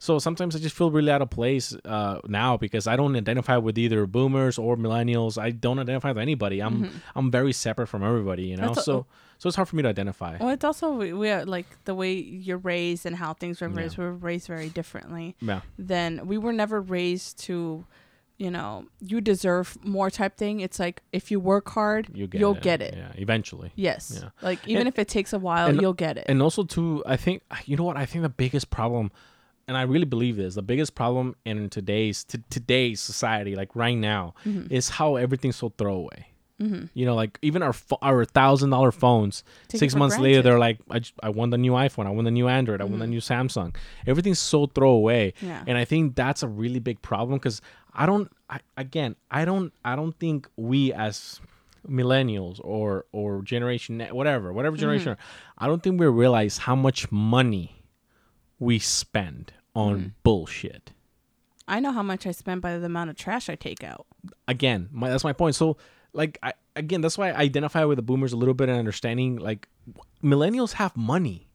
So sometimes I just feel really out of place uh, now because I don't identify with either boomers or millennials. I don't identify with anybody. I'm I'm very separate from everybody. You know, That's a- so so it's hard for me to identify. Well, it's also we, we are like the way you're raised and how things were raised. We were raised very differently. Yeah. Then we were never raised to, you know, you deserve more type thing. It's like if you work hard, You get you'll it. get it. Yeah, eventually. Yes. Yeah. Like even And- if it takes a while, and- you'll get it. and also too i think you know what i think the biggest problem and i really believe this the biggest problem in today's to today's society like right now Mm-hmm. is how everything's so throwaway you know like even our pho- our thousand dollar phones Take six months later granted. Mm-hmm. they're like I, just, I won the new iphone i want the new android i want the new samsung everything's so throwaway Yeah. and i think that's a really big problem because i don't I, again i don't i don't think we as millennials or or generation whatever whatever mm-hmm. generation i don't think we realize how much money we spend on mm-hmm. bullshit. I know how much I spend by the amount of trash I take out. again my, that's my point. So like I, again that's why i identify with the boomers a little bit and understanding like millennials have money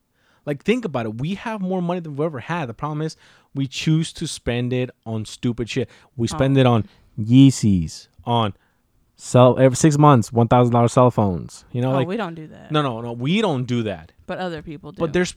like think about it we have more money than we've ever had the problem is we choose to spend it on stupid shit we oh. spend Oh. it on yeezys on cell every six months one thousand dollar cell phones you know oh, like we don't do that. no no no we don't do that But other people do. but there's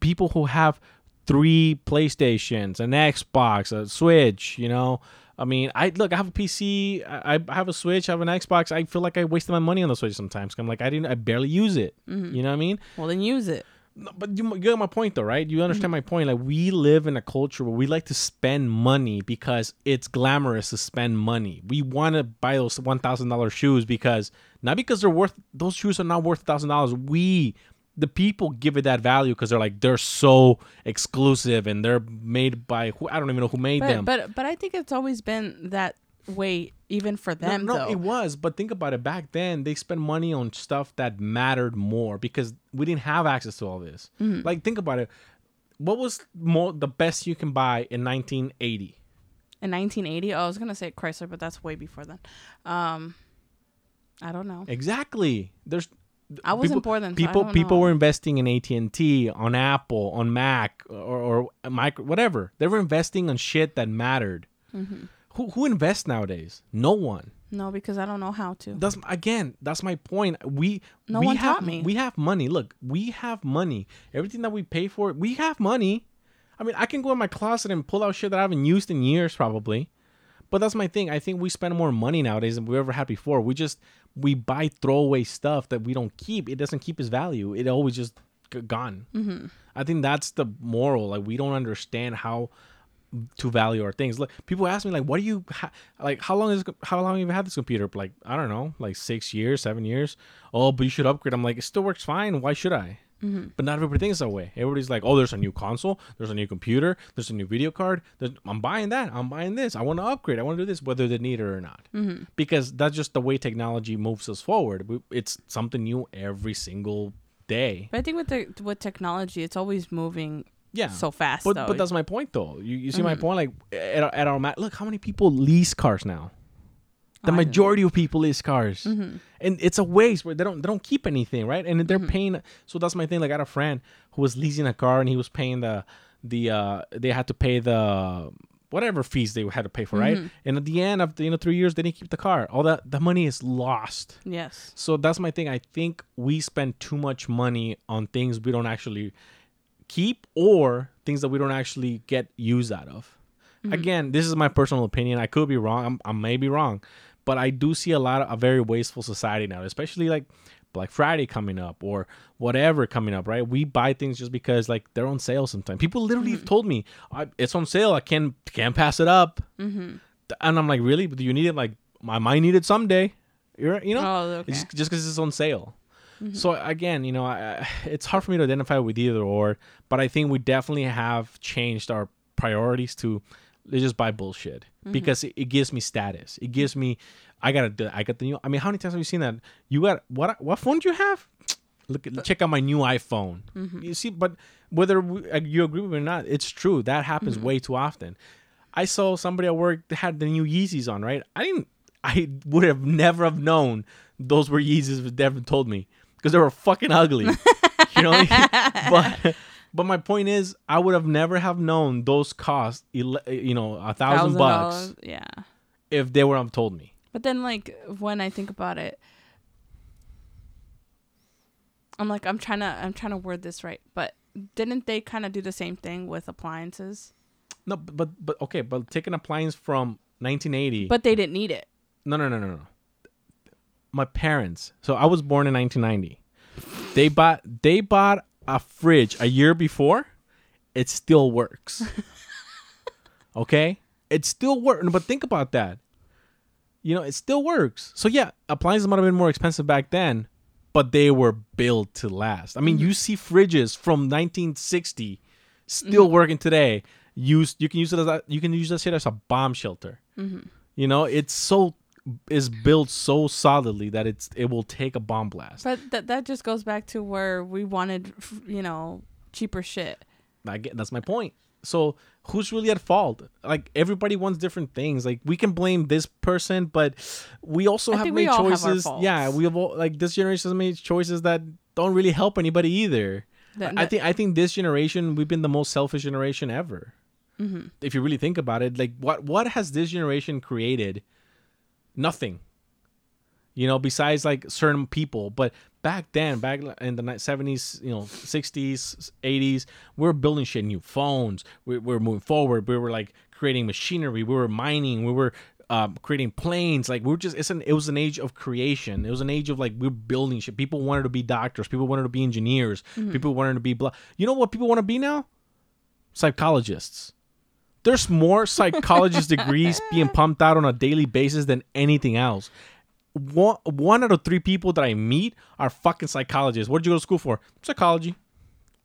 people who have three PlayStations, an Xbox, a Switch. You know, I mean, I look. I have a PC. I, I have a Switch. I have an Xbox. I feel like I wasted my money on the Switch sometimes. I'm like, I didn't. I barely use it. Mm-hmm. You know what I mean? well, then use it. No, but you, you get my point though, right? You understand mm. my point. Like we live in a culture where we like to spend money because it's glamorous to spend money. We want to buy those one thousand dollars shoes because not because they're worth those shoes are not worth thousand dollars. We the people give it that value because they're like they're so exclusive and they're made by who I don't even know who made But them. but but I think it's always been that way, even for them. no, no, though. it was. But think about it. Back then, they spent money on stuff that mattered more because we didn't have access to all this. Mm-hmm. Like, think about it. What was more the best you can buy in 1980? in 1980. Oh, I was gonna say Chrysler, but that's way before then. Um, I don't know. Exactly. There's. I wasn't people, born then, so People, people know. were investing in AT and T, on Apple, on Mac, or, or micro, whatever. They were investing on shit that mattered. Mm-hmm. Who who invests nowadays? No one. No, because I don't know how to. That's again. That's my point. We No we one have taught me. we have money. Look, we have money. Everything that we pay for, we have money. I mean, I can go in my closet and pull out shit that I haven't used in years, probably. But that's my thing. I think we spend more money nowadays than we ever had before. We just we buy throwaway stuff that we don't keep. It doesn't keep its value. It always just gone. Mm-hmm. I think that's the moral. Like we don't understand how to value our things. Like people ask me, like, what do you ha- like? How long is how long have you had this computer? Like I don't know, like six years, seven years. Oh, but you should upgrade. I'm like, it still works fine. Why should I? Mm-hmm. But not everybody thinks that way. Everybody's like, oh, there's a new console, there's a new computer, there's a new video card. There's, I'm buying that. I'm buying this. I want to upgrade. I want to do this, whether they need it or not. Mm-hmm. Because that's just the way technology moves us forward. It's something new every single day. But I think with the with technology, it's always moving. Yeah, so fast, But though. but that's my point though. You, you see Mm-hmm. my point? Like at, our- at our ma- look, how many people lease cars now? The didn't. majority of people lease cars, Mm-hmm. and it's a waste where they don't they don't keep anything, right? And they're paying. So that's my thing. Like I had a friend who was leasing a car, and he was paying the the uh they had to pay the whatever fees they had to pay for, right? Mm-hmm. And at the end of the you know three years, they didn't keep the car. All that the money is lost. Yes. So that's my thing. I think we spend too much money on things we don't actually keep or things that we don't actually get used out of. Mm-hmm. Again, this is my personal opinion. I could be wrong. I'm, I may be wrong, but I do see a lot of a very wasteful society now, especially like Black Friday coming up or whatever coming up. Right? We buy things just because like they're on sale. Sometimes people literally mm-hmm. told me I, it's on sale. I can't can't pass it up. Mm-hmm. And I'm like, really? Do you need it? Like, I might need it someday. You're, you know, Oh, okay. just because it's on sale. Mm-hmm. So again, you know, I, it's hard for me to identify with either or, but I think we definitely have changed our priorities to let's just buy bullshit mm-hmm. because it, it gives me status. It gives me, I got to, I got the new. I mean, how many times have you seen that? You got what? What phone do you have? Look, at, check out my new iPhone. Mm-hmm. You see, but whether we, uh, you agree with me or not, it's true that happens way too often. I saw somebody at work that had the new Yeezys on, right? I didn't. I would have never have known those were Yeezys if Devin told me because they were fucking ugly. you know, what I mean? but but my point is, I would have never have known those cost, you know, a thousand bucks Yeah. if they were have told me. But then, like, when I think about it, I'm like, I'm trying to, I'm trying to word this right. But didn't they kind of do the same thing with appliances? No, but but, but okay, but take an appliance from 1980. But they didn't need it. No, no, no, no, no. My parents. So I was born in 1990. They bought they bought a fridge a year before. It still works. okay? It still works. But think about that. You know, it still works. So yeah, appliances might have been more expensive back then, but they were built to last. I mean, mm-hmm. you see fridges from 1960 still mm-hmm. working today. Use you can use it as a, you can use that shit as a bomb shelter. Mm-hmm. You know, it's so is built so solidly that it's it will take a bomb blast. But that that just goes back to where we wanted, you know, cheaper shit. I get that's my point. So who's really at fault? Like everybody wants different things. Like we can blame this person, but we also I have made all have choices. yeah, we have all, like this generation has made choices that don't really help anybody either. That- I think I think this generation we've been the most selfish generation ever. Mm-hmm. If you really think about it, like what what has this generation created? Nothing. You know, besides like certain people, but back then, back in the seventies, you know, sixties, eighties, we were building shit, new phones. We, we were moving forward. We were like creating machinery. We were mining. We were um, creating planes. Like we were just, it's an, it was an age of creation. It was an age of like we we're building shit. People wanted to be doctors. People wanted to be engineers. People wanted to be blah. You know what people want to be now? Psychologists. There's more psychologist degrees being pumped out on a daily basis than anything else. One, one out of three people that I meet are fucking psychologists. What did you go to school for? Psychology.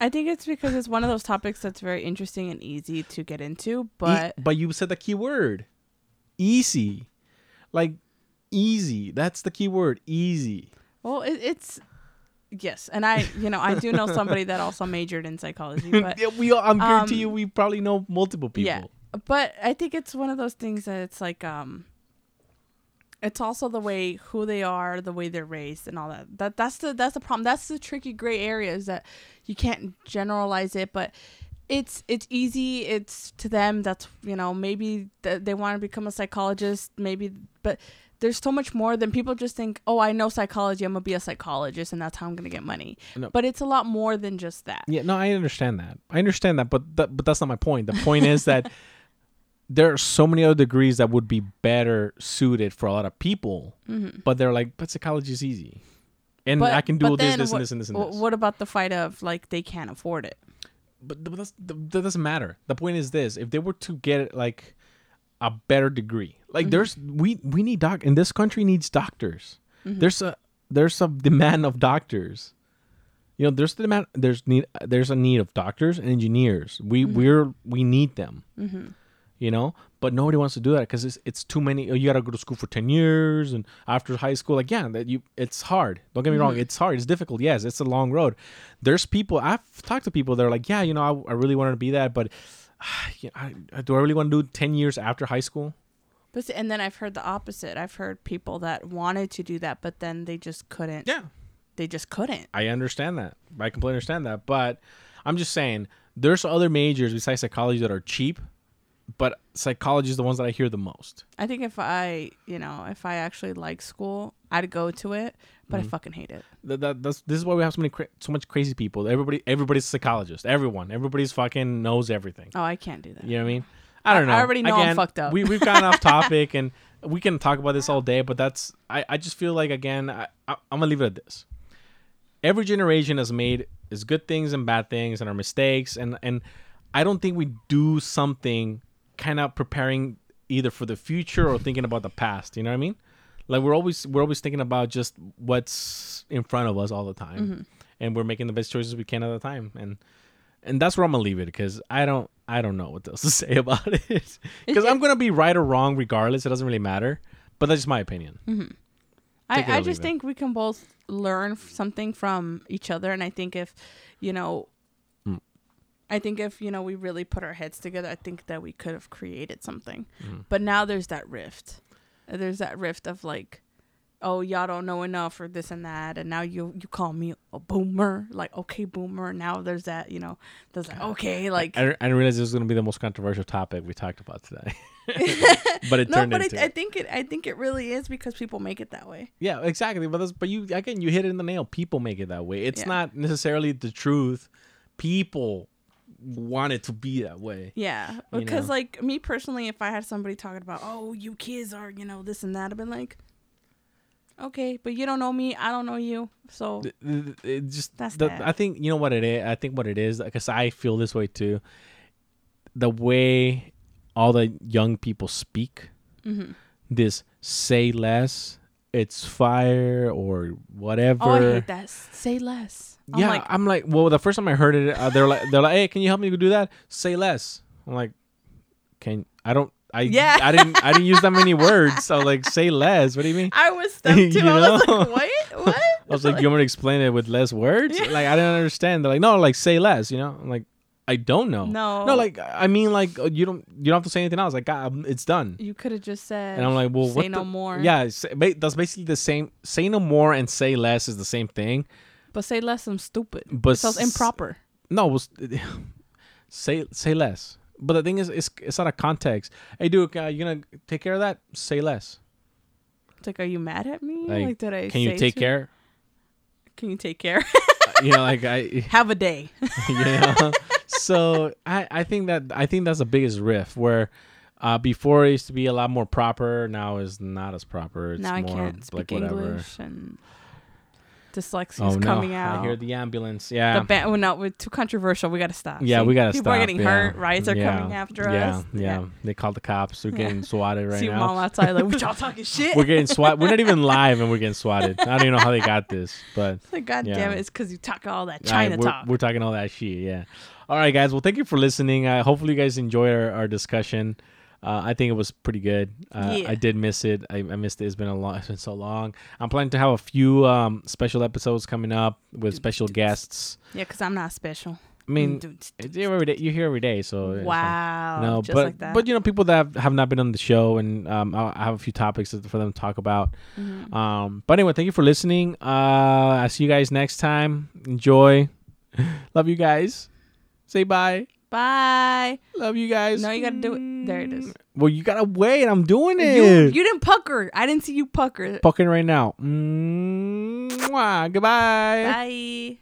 I think it's because it's one of those topics that's very interesting and easy to get into, E- but but you said the key word. Easy. Like easy. That's the key word. Easy. well, it, it's yes, and I, you know, I do know somebody that also majored in psychology, but yeah, we all, I'm guarantee um, you we probably know multiple people. yeah, but I think it's one of those things that it's like um, it's also the way who they are, the way they're raised, and all that. That that's the that's the problem. That's the tricky gray area is that you can't generalize it, but it's it's easy. It's to them that's you know maybe th- they want to become a psychologist, maybe, but there's so much more than people just think. Oh, I know psychology. I'm gonna be a psychologist, and that's how I'm gonna get money. No. But it's a lot more than just that. Yeah, no, I understand that. I understand that, but that, but that's not my point. The point is that there are so many other degrees that would be better suited for a lot of people, mm-hmm. but they're like, but psychology is easy, and But I can do this, this, what, and this, and this, and this. What about the fight of like they can't afford it? but, but that's, that doesn't matter. The point is this: if they were to get like a better degree, like mm-hmm. there's we we need doc in this country needs doctors. Mm-hmm. There's a there's a demand of doctors. You know, there's the demand. There's need. There's a need of doctors and engineers. We mm-hmm. we're we need them. You know, but nobody wants to do that because it's it's too many. You gotta go to school for ten years, and after high school, like yeah, that you it's hard. Don't get me wrong, it's hard. It's difficult. Yes, it's a long road. There's people I've talked to people. They're like, yeah, you know, I, I really wanted to be that, but I, uh, do I really want to do ten years after high school? But see, and then I've heard the opposite. I've heard people that wanted to do that, but then they just couldn't. Yeah, They just couldn't. I understand that. I completely understand that. But I'm just saying, there's other majors besides psychology that are cheap, but psychology is the ones that I hear the most. I think if I, you know, if I actually like school, I'd go to it, but Mm-hmm. I fucking hate it. That, that, that's, this is why we have so many cra- so much crazy people. Everybody everybody's a psychologist. Everyone, everybody's fucking knows everything. Oh, I can't do that. You know what I mean? I don't know. I already know I'm fucked up. We we've gone off topic and we can talk about this all day, but that's I, I just feel like again I, I I'm gonna leave it at this. Every generation has made is good things and bad things and our mistakes and and I don't think we do something kind of preparing either for the future or thinking about the past. You know what I mean? Like we're always we're always thinking about just what's in front of us all the time, Mm-hmm. and we're making the best choices we can at the time. And and that's where I'm gonna leave it because I don't I don't know what else to say about it because I'm gonna be right or wrong regardless. It doesn't really matter. But that's just my opinion. It I, I just it. think we can both learn something from each other, and I think if, you know, Mm. I think if you know we really put our heads together, I think that we could have created something. Mm. But now there's that rift. There's that rift of like, oh y'all don't know enough or this and that, and now you you call me a boomer, like okay boomer. Now there's that you know there's that okay like I, I didn't realize this was gonna be the most controversial topic we talked about today. but it no, turned but into I, I think it I think it really is because people make it that way. Yeah, exactly. But that's, but you again you hit it in the nail. People make it that way. It's Yeah. not necessarily the truth. People want it to be that way. Yeah, because know? like me personally, if I had somebody talking about, oh, you kids are, you know, this and that, I've been like, okay, but you don't know me, I don't know you, so it just That's the, that. I think you know what it is. I think what it is because I feel this way too. The way all the young people speak, Mm-hmm. this say less, it's fire or whatever. oh, I hate that. Say less. I'm yeah, like, I'm like, well, the first time I heard it, uh, they're like, they're like, hey, can you help me do that? Say less. I'm like, can I don't. I Yeah. I didn't I didn't use that many words. So like say less. What do you mean? I was stumped too. You I was know? like, what? What? I was like, you want me to explain it with less words? Like I didn't understand. They're like, no, like say less. You know, I'm like, I don't know. No. no, like I mean, like uh, you don't you don't have to say anything else. Like God, it's done. you could have just said, And I'm like, well, say what no the- more. Yeah, say, that's basically the same. Say no more and say less is the same thing. But say less. I'm stupid. But It sounds improper. No, was, say say less. But the thing is, it's it's out of context. Hey, dude, uh, you gonna take care of that? Say less. It's like, are you mad at me? Like, Like, did I? Can you take to- care? Can you take care? you know, like I, Have a day. you know. so I I think that I think that's the biggest rift where. Uh, before it used to be a lot more proper. Now is not as proper. It's now I more can't speak like whatever. English and dyslexia Oh is no! coming out. I hear the ambulance. Yeah. The well, no, we're too controversial. We gotta stop. Yeah, See? we gotta stop. People are getting yeah. hurt. Riots are Yeah. coming after yeah, us. Yeah, yeah, They called the cops. We're getting swatted right See now. mom outside like, what y'all talking shit? We're getting swatted. We're not even live, and we're getting swatted. I don't even know how they got this, but like, God damn it! It's because you talk all that China right, we're, talk. we're talking all that shit. Yeah. All right, guys. Well, thank you for listening. Uh, hopefully, you guys enjoyed our, our discussion. Uh, I think it was pretty good. Uh, Yeah. I did miss it. I, I missed it. It's been a long. It's been so long. I'm planning to have a few um, special episodes coming up with special guests. yeah, because I'm not special. I mean, it's here every day. You hear every day, so wow. No, just but like that. but you know people that have not been on the show, and um, I have a few topics for them to talk about. Mhm. Um, but anyway, thank you for listening. Uh, I'll see you guys next time. Enjoy. Love you guys. Say bye. Bye. Love you guys. No, you gotta do it. There it is. Well, you gotta wait. I'm doing it. You you didn't pucker. I didn't see you pucker. Fucking right now. Mwah. Goodbye. Bye.